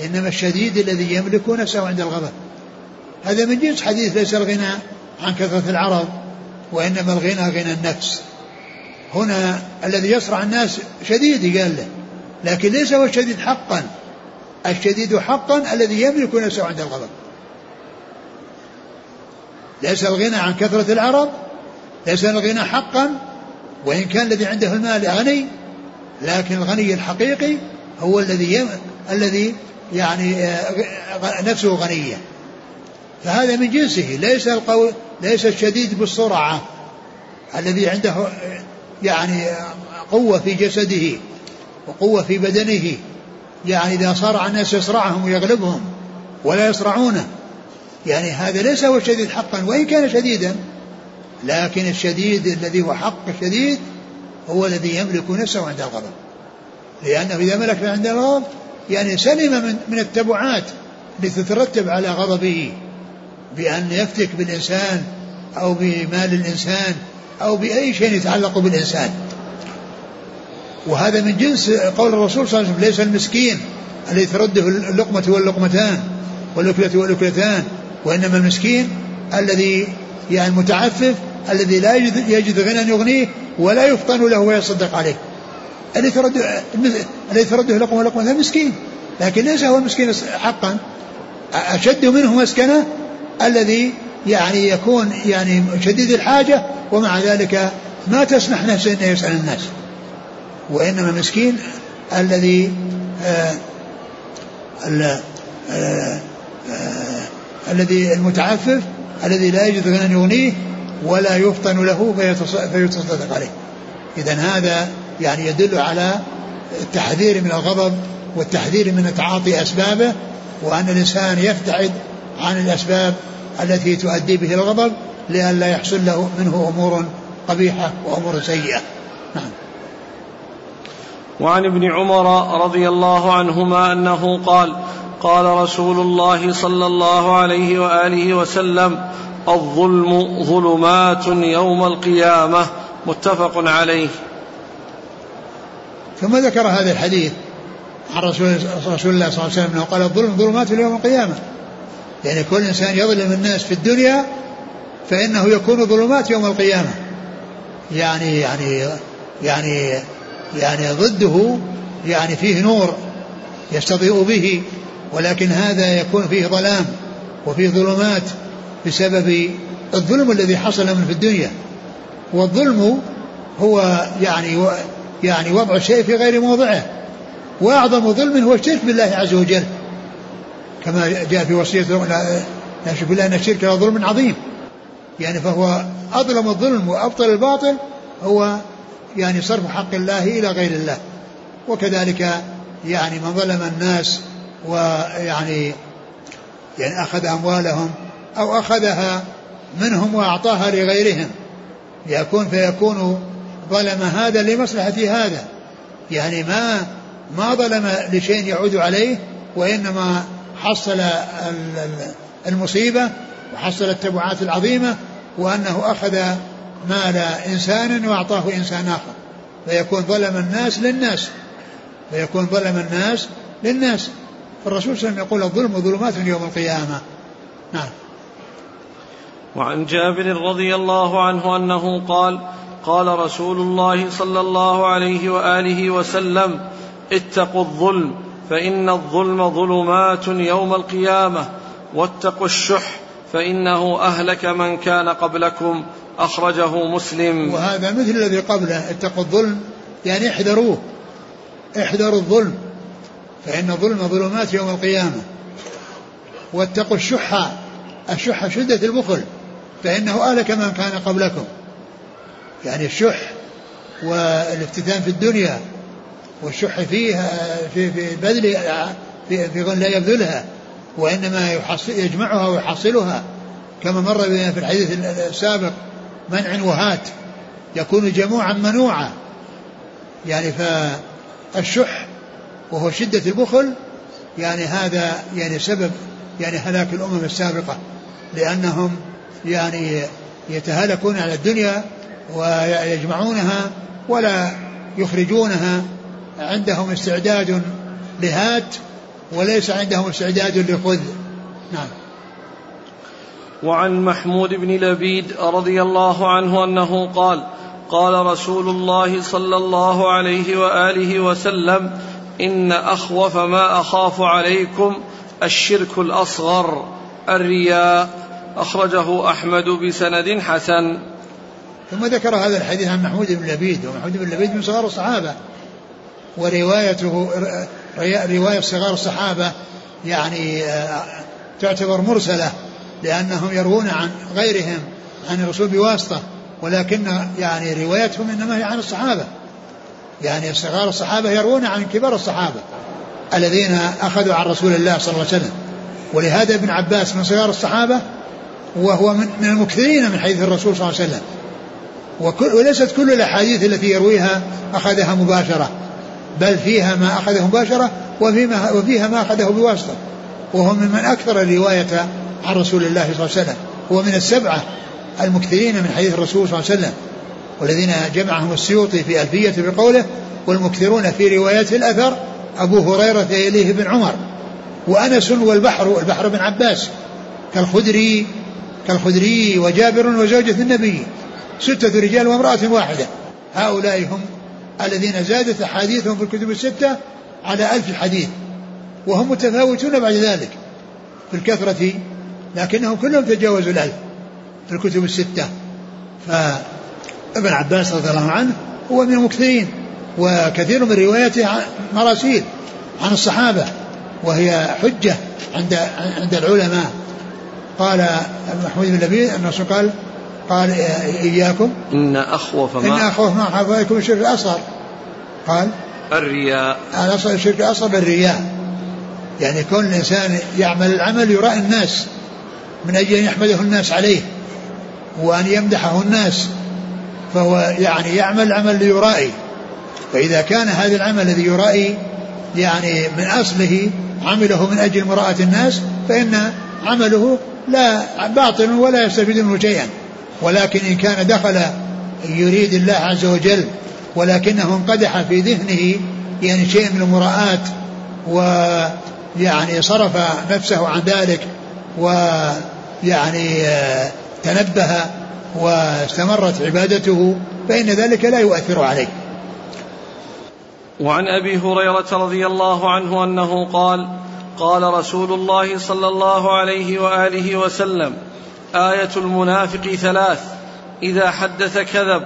إنما الشديد الذي يملك نفسه عند الغضب. هذا من جنس حديث ليس الغنى عن كثرة العرب وإنما الغنى غنى النفس. هنا الذي يصرع الناس شديد قال له لكن ليس هو الشديد حقا. الشديد حقا الذي يملك نفسه عند الغضب. ليس الغنى عن كثرة العرب ليس الغنى حقا وإن كان الذي عنده المال غني لكن الغني الحقيقي هو الذي يم... الذي يعني آه، نفسه غنية فهذا من جنسه ليس القوي ليس الشديد بالسرعة الذي عنده يعني قوة في جسده وقوة في بدنه يعني إذا صار الناس يصرعهم ويغلبهم ولا يصرعونه. يعني هذا ليس هو الشديد حقا وإن كان شديدا لكن الشديد الذي هو حق الشديد هو الذي يملك نفسه عند الغضب. لأنه إذا ملك عند الغضب يعني سلم من, من التبعات التي تترتب على غضبه بأن يفتك بالإنسان أو بمال الإنسان أو بأي شيء يتعلق بالإنسان. وهذا من جنس قول الرسول صلى الله عليه وسلم ليس المسكين الذي ترده اللقمة واللقمتان والأكلة والأكلتان وإنما المسكين الذي يعني المتعفف الذي لا يجد غنى يغنيه ولا يفطن له ويصدق عليه. الذي ترده الذي ترده لقمة ولقمة مسكين. لكن ليس هو المسكين حقا. أشد منه مسكنة الذي يعني يكون يعني شديد الحاجة ومع ذلك ما تسمح نفسه أنه يسأل الناس. وإنما المسكين الذي آه آه آه الذي المتعفف الذي لا يجد غنى يغنيه ولا يفطن له فيتصدق عليه. إذا هذا يعني يدل على التحذير من الغضب والتحذير من تعاطي أسبابه وأن الإنسان يبتعد عن الأسباب التي تؤدي به الغضب لئلا يحصل له منه أمور قبيحة وأمور سيئة. نعم. وعن ابن عمر رضي الله عنهما أنه قال قال رسول الله صلى الله عليه وآله وسلم الظلم ظلمات يوم القيامة متفق عليه. ثم ذكر هذا الحديث عن رسول, رسول الله صلى الله عليه وسلم قال الظلم ظلمات يوم القيامة. يعني كل إنسان يظلم الناس في الدنيا فإنه يكون ظلمات يوم القيامة. يعني يعني يعني يعني ضده يعني فيه نور يستضيء به. ولكن هذا يكون فيه ظلام وفيه ظلمات بسبب الظلم الذي حصل من في الدنيا. والظلم هو يعني يعني وضع الشيء في غير موضعه. وأعظم ظلم هو الشرك بالله عز وجل. كما جاء في وصية نشرك بالله أن الشرك ظلم عظيم. يعني فهو أظلم الظلم وأبطل الباطل هو يعني صرف حق الله إلى غير الله. وكذلك يعني من ظلم الناس ويعني يعني أخذ أموالهم أو أخذها منهم وأعطاها لغيرهم يكون فيكون ظلم هذا لمصلحة هذا. يعني ما ما ظلم لشيء يعود عليه وإنما حصل المصيبة وحصل التبعات العظيمة وأنه أخذ مال إنسان وأعطاه إنسان آخر. فيكون ظلم الناس للناس. فيكون ظلم الناس للناس. فالرسول صلى الله عليه وسلم يقول الظلم ظلمات يوم القيامة. نعم. وعن جابر رضي الله عنه أنه قال قال رسول الله صلى الله عليه وآله وسلم اتقوا الظلم فإن الظلم ظلمات يوم القيامة واتقوا الشح فإنه أهلك من كان قبلكم أخرجه مسلم. وهذا مثل الذي قبله اتقوا الظلم يعني احذروه احذروا الظلم. فإن الظلم ظلمات يوم القيامة. واتقوا الشح الشح شدة البخل فإنه أهلك من كان قبلكم. يعني الشح والافتتان في الدنيا والشح فيها في في بذل في في لا يبذلها وإنما يحصل يجمعها ويحصلها. كما مر بنا في الحديث السابق منع وهات يكون جموعا منوعا. يعني فالشح وهو شدة البخل يعني هذا يعني سبب يعني هلاك الأمم السابقة لأنهم يعني يتهالكون على الدنيا ويجمعونها ولا يخرجونها. عندهم استعداد لهات وليس عندهم استعداد لخذ. نعم. وعن محمود بن لبيد رضي الله عنه أنه قال قال رسول الله صلى الله عليه وآله وسلم إن أخوف ما أخاف عليكم الشرك الأصغر الرياء. أخرجه أحمد بسند حسن. ثم ذكر هذا الحديث عن محمود بن لبيد ومحمود بن لبيد من صغار الصحابة. وروايته رواية صغار الصحابة يعني آه، تعتبر مرسلة لأنهم يروون عن غيرهم عن الرسول بواسطة ولكن يعني روايتهم إنما هي عن الصحابة. يعني صغار الصحابة يروون عن كبار الصحابة الذين أخذوا عن رسول الله صلى الله عليه وسلم. ولهذا ابن عباس من صغار الصحابة وهو من المكثرين من حديث الرسول صلى الله عليه وسلم. وليست كل الأحاديث التي يرويها أخذها مباشرة بل فيها ما أخذه مباشرة وفيما وفيها ما أخذه بواسطة. وهو ممن أكثر الرواية عن رسول الله صلى الله عليه وسلم. هو من السبعة المكثرين من حديث الرسول صلى الله عليه وسلم. والذين جمعهم السيوطي في ألفية بقوله والمكثرون في رواية الأثر أبو هريرة إليه بن عمر وأنس والبحر البحر بن عباس كالخدري كالخدري وجابر وزوجة النبي ستة رجال وامرأة واحدة. هؤلاء هم الذين زادت أحاديثهم في الكتب الستة على ألف حديث وهم متفاوتون بعد ذلك في الكثرة لكنهم كلهم تجاوزوا الألف في الكتب الستة. فابن عباس رضي الله عنه هو من المكثرين وكثير من روايته مراسيل عن الصحابة وهي حجة عند عند العلماء. قال محمود بن لبيد أن الرسول قال قال إياكم. إن أخوف ما إن أخوف ما عليكم الشرك الأصغر. قال الرياء. الأصغر الشرك الأصغر الرياء يعني كون الإنسان يعمل العمل يراء الناس من أجل أن يحمده الناس عليه وأن يمدحه الناس فهو يعني يعمل العمل ليرائي. فإذا كان هذا العمل الذي يرائي يعني من أصله عمله من أجل مراءة الناس فإن عمله لا باطل ولا يستفيد منه شيئا. ولكن إن كان دخل يريد الله عز وجل ولكنه انقدح في ذهنه يعني شيء من المراءات ويعني صرف نفسه عن ذلك ويعني تنبه واستمرت عبادته فإن ذلك لا يؤثر عليه. وعن أبي هريرة رضي الله عنه أنه قال قال رسول الله صلى الله عليه وآله وسلم آية المنافق ثلاث إذا حدث كذب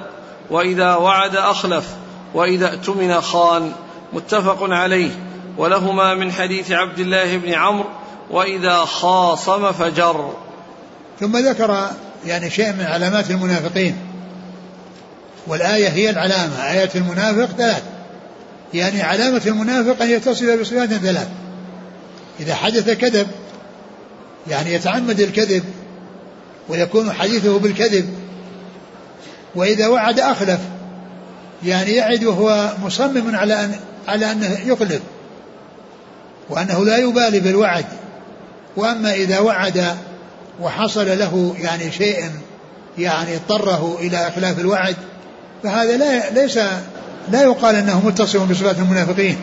وإذا وعد أخلف وإذا اؤتمن خان. متفق عليه. ولهما من حديث عبد الله بن عمرو وإذا خاصم فجر. ثم ذكر يعني شيء من علامات المنافقين. والآية هي العلامة. آية المنافق ثلاث يعني علامة المنافق أن يتصل بصفات ثلاث إذا حدث كذب يعني يتعمد الكذب ويكون حديثه بالكذب. وإذا وعد أخلف يعني يعد وهو مصمم على أن على أنه يخلف. وأنه لا يبالي بالوعد. وأما إذا وعد وحصل له يعني شيء يعني اضطره إلى إخلاف الوعد فهذا لا ليس لا يقال أنه متصف بصفات المنافقين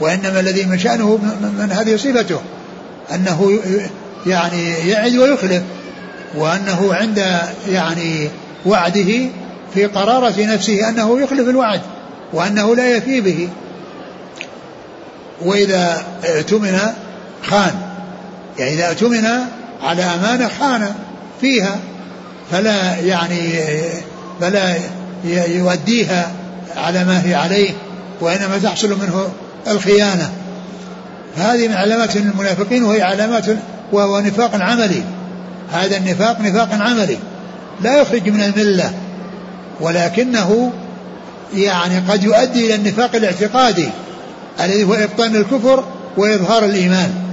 وإنما الذي من شأنه من هذه صفته أنه يعني يعد ويخلف وأنه عند يعني وعده في قرارة نفسه أنه يخلف الوعد وأنه لا يفي به. وإذا اؤتمن خان يعني إذا اؤتمن على أمانة خان فيها فلا يعني فلا يؤديها على ما هي عليه وإنما تحصل منه الخيانة. هذه من علامات المنافقين وهي علامات وهو نفاق عملي. هذا النفاق نفاق عملي لا يخرج من الملة ولكنه يعني قد يؤدي إلى النفاق الاعتقادي الذي هو إبطان الكفر وإظهار الإيمان.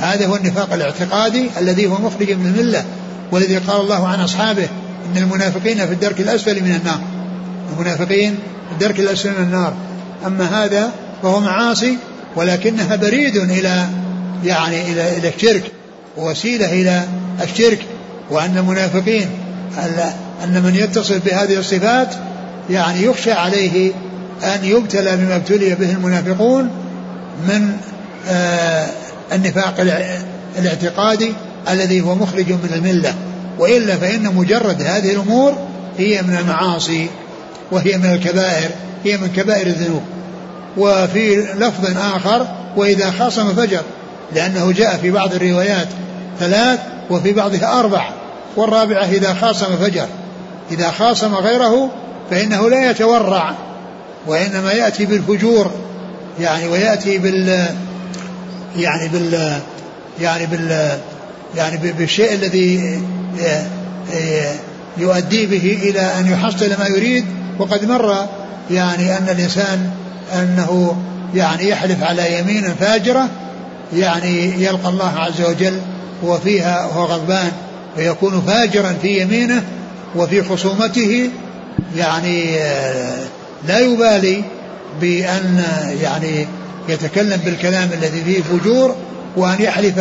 هذا هو النفاق الاعتقادي الذي هو مخرج من الملة والذي قال الله عن أصحابه إن المنافقين في الدرك الأسفل من النار. المنافقين في الدرك الأسفل من النار. أما هذا فهو معاصي ولكنها بريد إلى يعني إلى إلى الشرك ووسيلة إلى الشرك. وأن المنافقين أن من يتصف بهذه الصفات يعني يخشى عليه أن يبتلى بما ابتلي به المنافقون من آه النفاق الاعتقادي الذي هو مخرج من الملة. وإلا فإن مجرد هذه الأمور هي من المعاصي وهي من الكبائر هي من كبائر الذنوب. وفي لفظ آخر وإذا خاصم فجر لأنه جاء في بعض الروايات ثلاث وفي بعضها أربع. والرابعة إذا خاصم فجر. إذا خاصم غيره فإنه لا يتورع وإنما يأتي بالفجور يعني ويأتي بال يعني بال يعني بال يعني بالشيء الذي يؤدي به إلى أن يحصل ما يريد. وقد مر يعني أن الإنسان أنه يعني يحلف على يمين فاجرة يعني يلقى الله عز وجل وفيها وهو غضبان فيكون فاجرا في يمينه وفي خصومته. يعني لا يبالي بأن يعني يتكلم بالكلام الذي فيه فجور وأن يحلف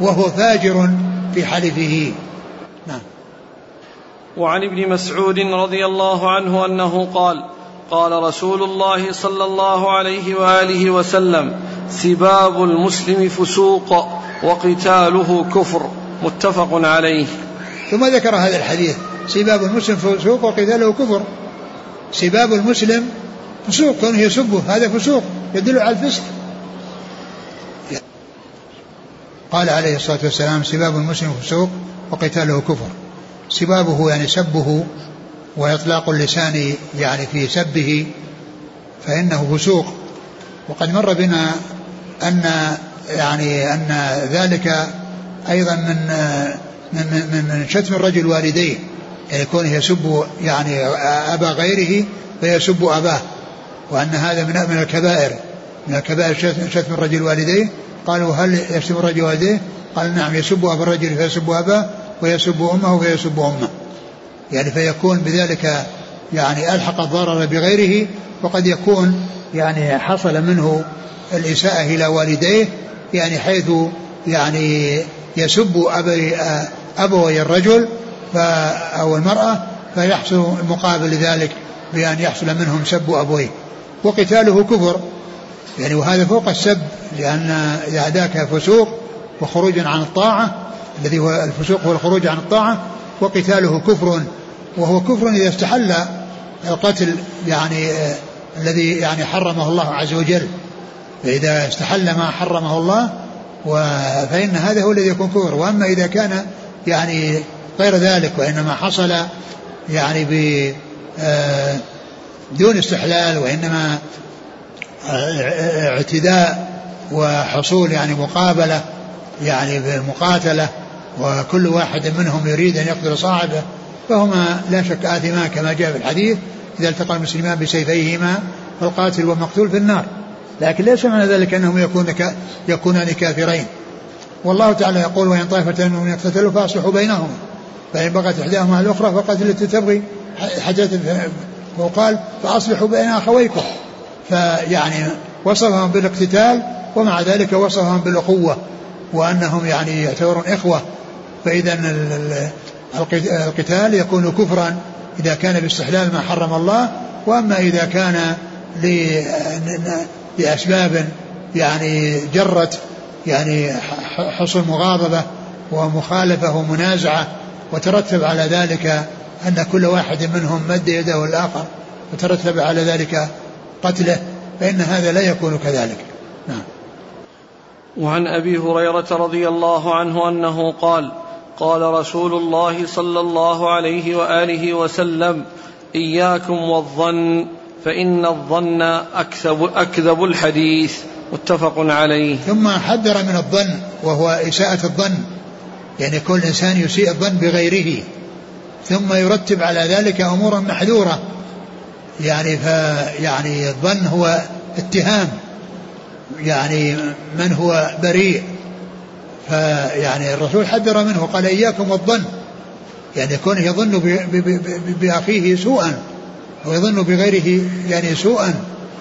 وهو فاجر في حلفه. نعم. وعن ابن مسعود رضي الله عنه أنه قال قال رسول الله صلى الله عليه وآله وسلم سباب المسلم فسوق وقتاله كفر. متفق عليه. ثم ذكر هذا الحديث. سباب المسلم فسوق وقتاله كفر. سباب المسلم فسوق كونه يسبه هذا فسوق. يدل على الفسق. قال عليه الصلاة والسلام سباب المسلم فسوق وقتاله كفر. سبابه يعني سبه وإطلاق اللسان يعني في سبه فإنه فسوق. وقد مر بنا أن يعني أن ذلك أيضا من من من, شتم الرجل والديه يعني كونه يسب يعني أبا غيره فيسب أباه. وأن هذا من من الكبائر. من الكبائر شتم الرجل والديه. قالوا هل يشتم الرجل والديه؟ قال نعم يسب أبا الرجل فيسب أباه ويسب أمه فيسب أمه. يعني فيكون بذلك يعني ألحق الضرر بغيره وقد يكون يعني حصل منه الإساءة إلى والديه يعني حيث يعني يسب أبي أبوي الرجل أو المرأة فيحصل مقابل ذلك بأن يحصل منهم سب أبويه. وقتاله كفر. يعني وهذا فوق السب لأن ذاك فسوق وخروج عن الطاعة الذي هو الفسوق هو الخروج عن الطاعة وقتاله كفر. وهو كفر إذا استحل القتل يعني آه الذي يعني حرمه الله عز وجل. فإذا استحل ما حرمه الله فإن هذا هو الذي يكون كفر. وأما إذا كان يعني غير ذلك وإنما حصل يعني ب آه دون استحلال وإنما اعتداء وحصول يعني مقابلة يعني بمقاتلة وكل واحد منهم يريد أن يقتل صاحبه فهما لا شك آثمان كما جاء في الحديث إذا التقى المسلمان بسيفيهما فالقاتل والمقتول في النار. لكن ليس معنى ذلك أنهم يكون يكونان كافرين. والله تعالى يقول وإن طائفة منهم يقتتلوا فأصلحوا بينهما فإن بغت إحداهما على الأخرى فقاتل التي تبغي. حاجة وقال فأصلحوا بين أخويكم. فيعني وصفهم بالاقتتال ومع ذلك وصفهم بالأخوة وأنهم يعني يعتبرون إخوة. فإذا القتال يكون كفرا إذا كان باستحلال ما حرم الله وأما إذا كان لأسباب يعني جرت يعني حصول مغاضبة ومخالفة ومنازعة وترتب على ذلك أن كل واحد منهم مد يده الآخر وترتب على ذلك قتله فإن هذا لا يكون كذلك. نعم. وعن أبي هريرة رضي الله عنه أنه قال قال رسول الله صلى الله عليه وآله وسلم إياكم والظن فإن الظن أكذب, أكذب الحديث. متفق عليه. ثم حذر من الظن وهو إساءة الظن يعني كل إنسان يسيء الظن بغيره. ثم يرتب على ذلك أمورا محذورة. يعني ف يعني الظن هو اتهام. يعني من هو بريء. فيعني الرسول حذر منه قال إياكم والظن. يعني كونه يظن بأخيه سوءا ويظن بغيره يعني سوءا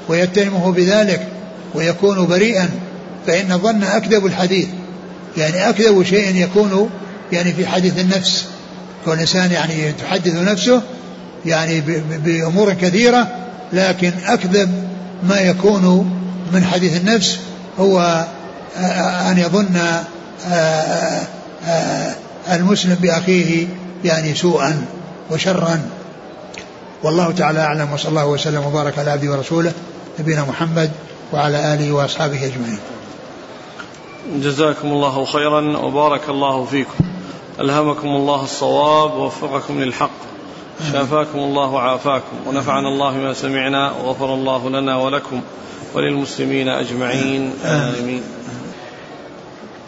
ويتهمه بذلك ويكون بريئا فإن الظن أكذب الحديث. يعني أكذب شيء يكون يعني في حديث النفس. كون الإنسان يعني تحدث نفسه يعني بأمور كثيرة لكن أكذب ما يكون من حديث النفس هو أن يظن المسلم بأخيه يعني سوءا وشرا. والله تعالى أعلم وصلى الله وسلم وبارك على عبده ورسوله نبينا محمد وعلى آله وأصحابه أجمعين. جزاكم الله خيرا وبارك الله فيكم. ألهمكم الله الصواب ووفقكم للحق. شافاكم الله وعافاكم. ونفعنا الله ما سمعنا وغفر الله لنا ولكم وللمسلمين أجمعين. آمين.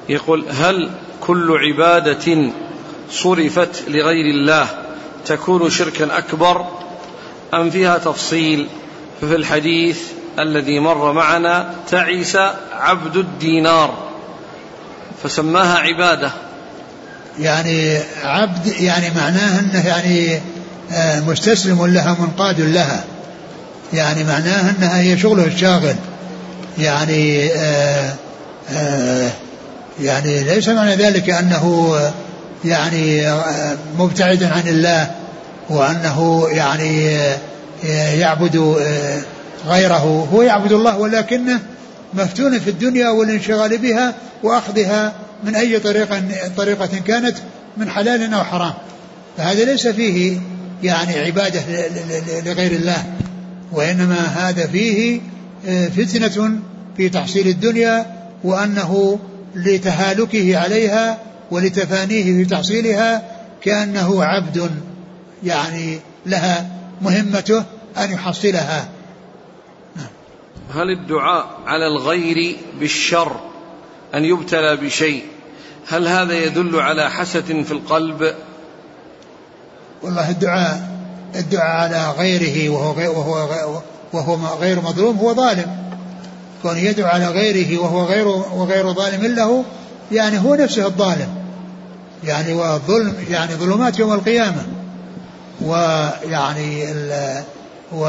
يقول هل كل عبادة صرفت لغير الله تكون شركا أكبر أم فيها تفصيل؟ ففي الحديث الذي مر معنا تعس عبد الدينار فسماها عبادة. يعني عبد يعني معناه انه يعني آه، مستسلم لها منقاد لها. يعني معناه انها هي شغله الشاغل. يعني آه، آه، يعني ليس معنى ذلك أنه يعني مبتعد عن الله وأنه يعني يعبد غيره. هو يعبد الله ولكنه مفتون في الدنيا والانشغال بها وأخذها من أي طريقة طريقة كانت من حلال أو حرام. فهذا ليس فيه يعني عبادة لغير الله وإنما هذا فيه فتنة في تحصيل الدنيا وأنه لتهالكه عليها ولتفانيه في تحصيلها كأنه عبد يعني لها مهمته أن يحصلها. هل الدعاء على الغير بالشر أن يبتلى بشيء؟ هل هذا يدل على حسد في القلب؟ والله الدعاء الدعاء على غيره وهو غير وهو وهو غير مظلوم هو ظالم. كون يدعو على غيره وهو غير وغير ظالم له يعني هو نفسه الظالم. يعني والظلم يعني ظلمات يوم القيامة. ويعني ال و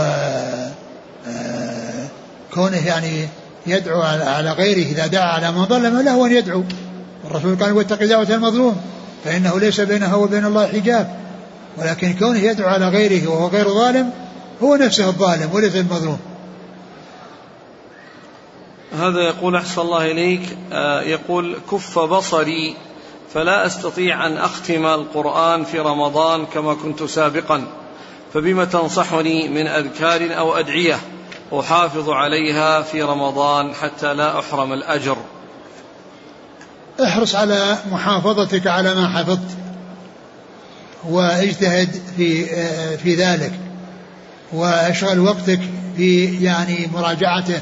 آه كونه يعني يدعو على غيره إذا دعا على من ظلم له أن يدعو. الرسول قال واتق دعوة المظلوم فإنه ليس بينها وبين الله حجاب. ولكن كونه يدعو على غيره وهو غير ظالم هو نفسه الظالم وليس المظلوم. هذا يقول أحسن الله إليك آه، يقول كف بصري فلا أستطيع أن أختم القرآن في رمضان كما كنت سابقا فبما تنصحني من أذكار أو أدعية؟ أحافظ عليها في رمضان حتى لا أحرم الأجر. احرص على محافظتك على ما حفظت واجتهد في في ذلك واشغل وقتك في يعني مراجعته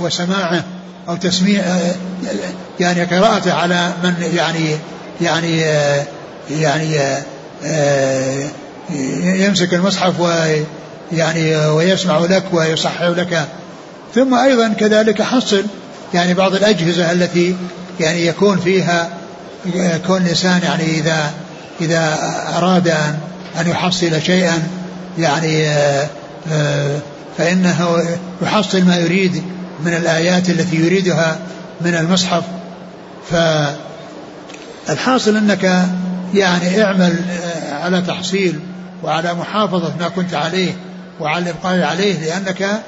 وسماعه أو تسميع يعني قراءته على من يعني يعني يعني يمسك المصحف يعني ويسمع لك ويصحح لك. ثم أيضا كذلك حصل يعني بعض الأجهزة التي يعني يكون فيها كون الإنسان يعني إذا إذا أراد أن أن يحصل شيئا يعني فإنه يحصل ما يريد من الآيات التي يريدها من المصحف. فالحاصل أنك يعني اعمل على تحصيل وعلى محافظة ما كنت عليه. وعلى الإبقاء عليه لأنك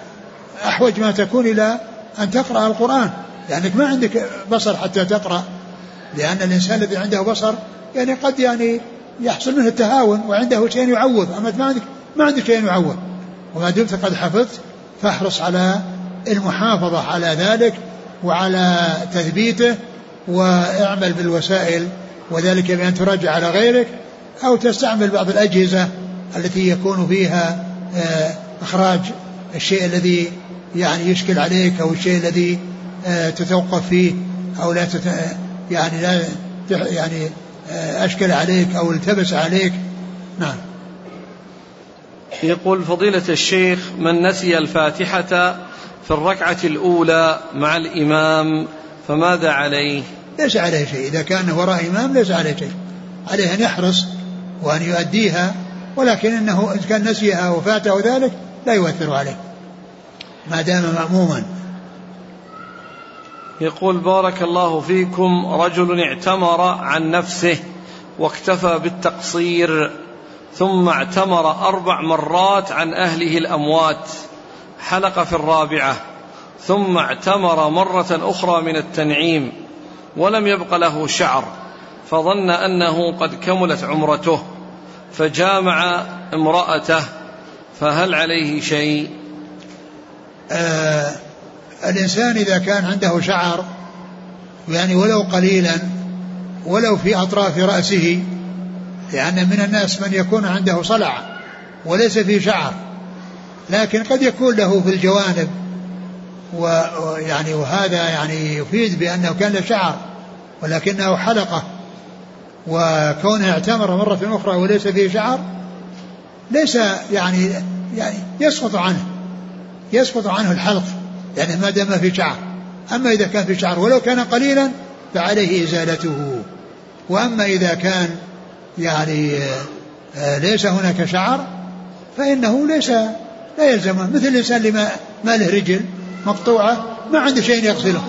أحوج ما تكون إلى أن تقرأ القرآن. لأنك ما عندك بصر حتى تقرأ. لأن الإنسان الذي عنده بصر يعني قد يعني يحصل منه التهاون وعنده شيء يعوض. أما ما عندك ما عندك شيء يعوض. وما دمت قد حفظت فاحرص على المحافظة على ذلك وعلى تثبيته واعمل بالوسائل وذلك بأن تراجع على غيرك أو تستعمل بعض الأجهزة التي يكون فيها إخراج الشيء الذي يعني يشكل عليك أو الشيء الذي آه، تتوقف فيه أو لا تت... يعني لا يعني آه، أشكل عليك أو التبس عليك. نعم. يقول فضيلة الشيخ من نسي الفاتحة في الركعة الأولى مع الإمام فماذا عليه؟ ليس عليه شيء. إذا كان وراء إمام ليس عليه شيء. عليه أن يحرص وأن يؤديها ولكن إنه إن كان نسيها وفاته ذلك لا يؤثر عليه. ما دام مأموما. يقول بارك الله فيكم رجل اعتمر عن نفسه واكتفى بالتقصير ثم اعتمر أربع مرات عن أهله الأموات حلق في الرابعة ثم اعتمر مرة أخرى من التنعيم ولم يبق له شعر فظن أنه قد كملت عمرته. فجامع امرأته فهل عليه شيء؟ آه الإنسان إذا كان عنده شعر يعني ولو قليلا ولو في أطراف رأسه لأن من الناس من يكون عنده صلع وليس في شعر لكن قد يكون له في الجوانب ويعني وهذا يعني يفيد بأنه كان له شعر ولكنه حلقة. وكونه اعتمر مرة أخرى وليس فيه شعر ليس يعني يعني يسقط عنه يسقط عنه الحلق يعني ما دام في شعر. أما إذا كان في شعر ولو كان قليلا فعليه إزالته. وأما إذا كان يعني آه، ليس هناك شعر فإنه ليس لا يلزمه. مثل الإنسان اللي ما, ما له رجل مقطوعة ما عنده شيء يغسله.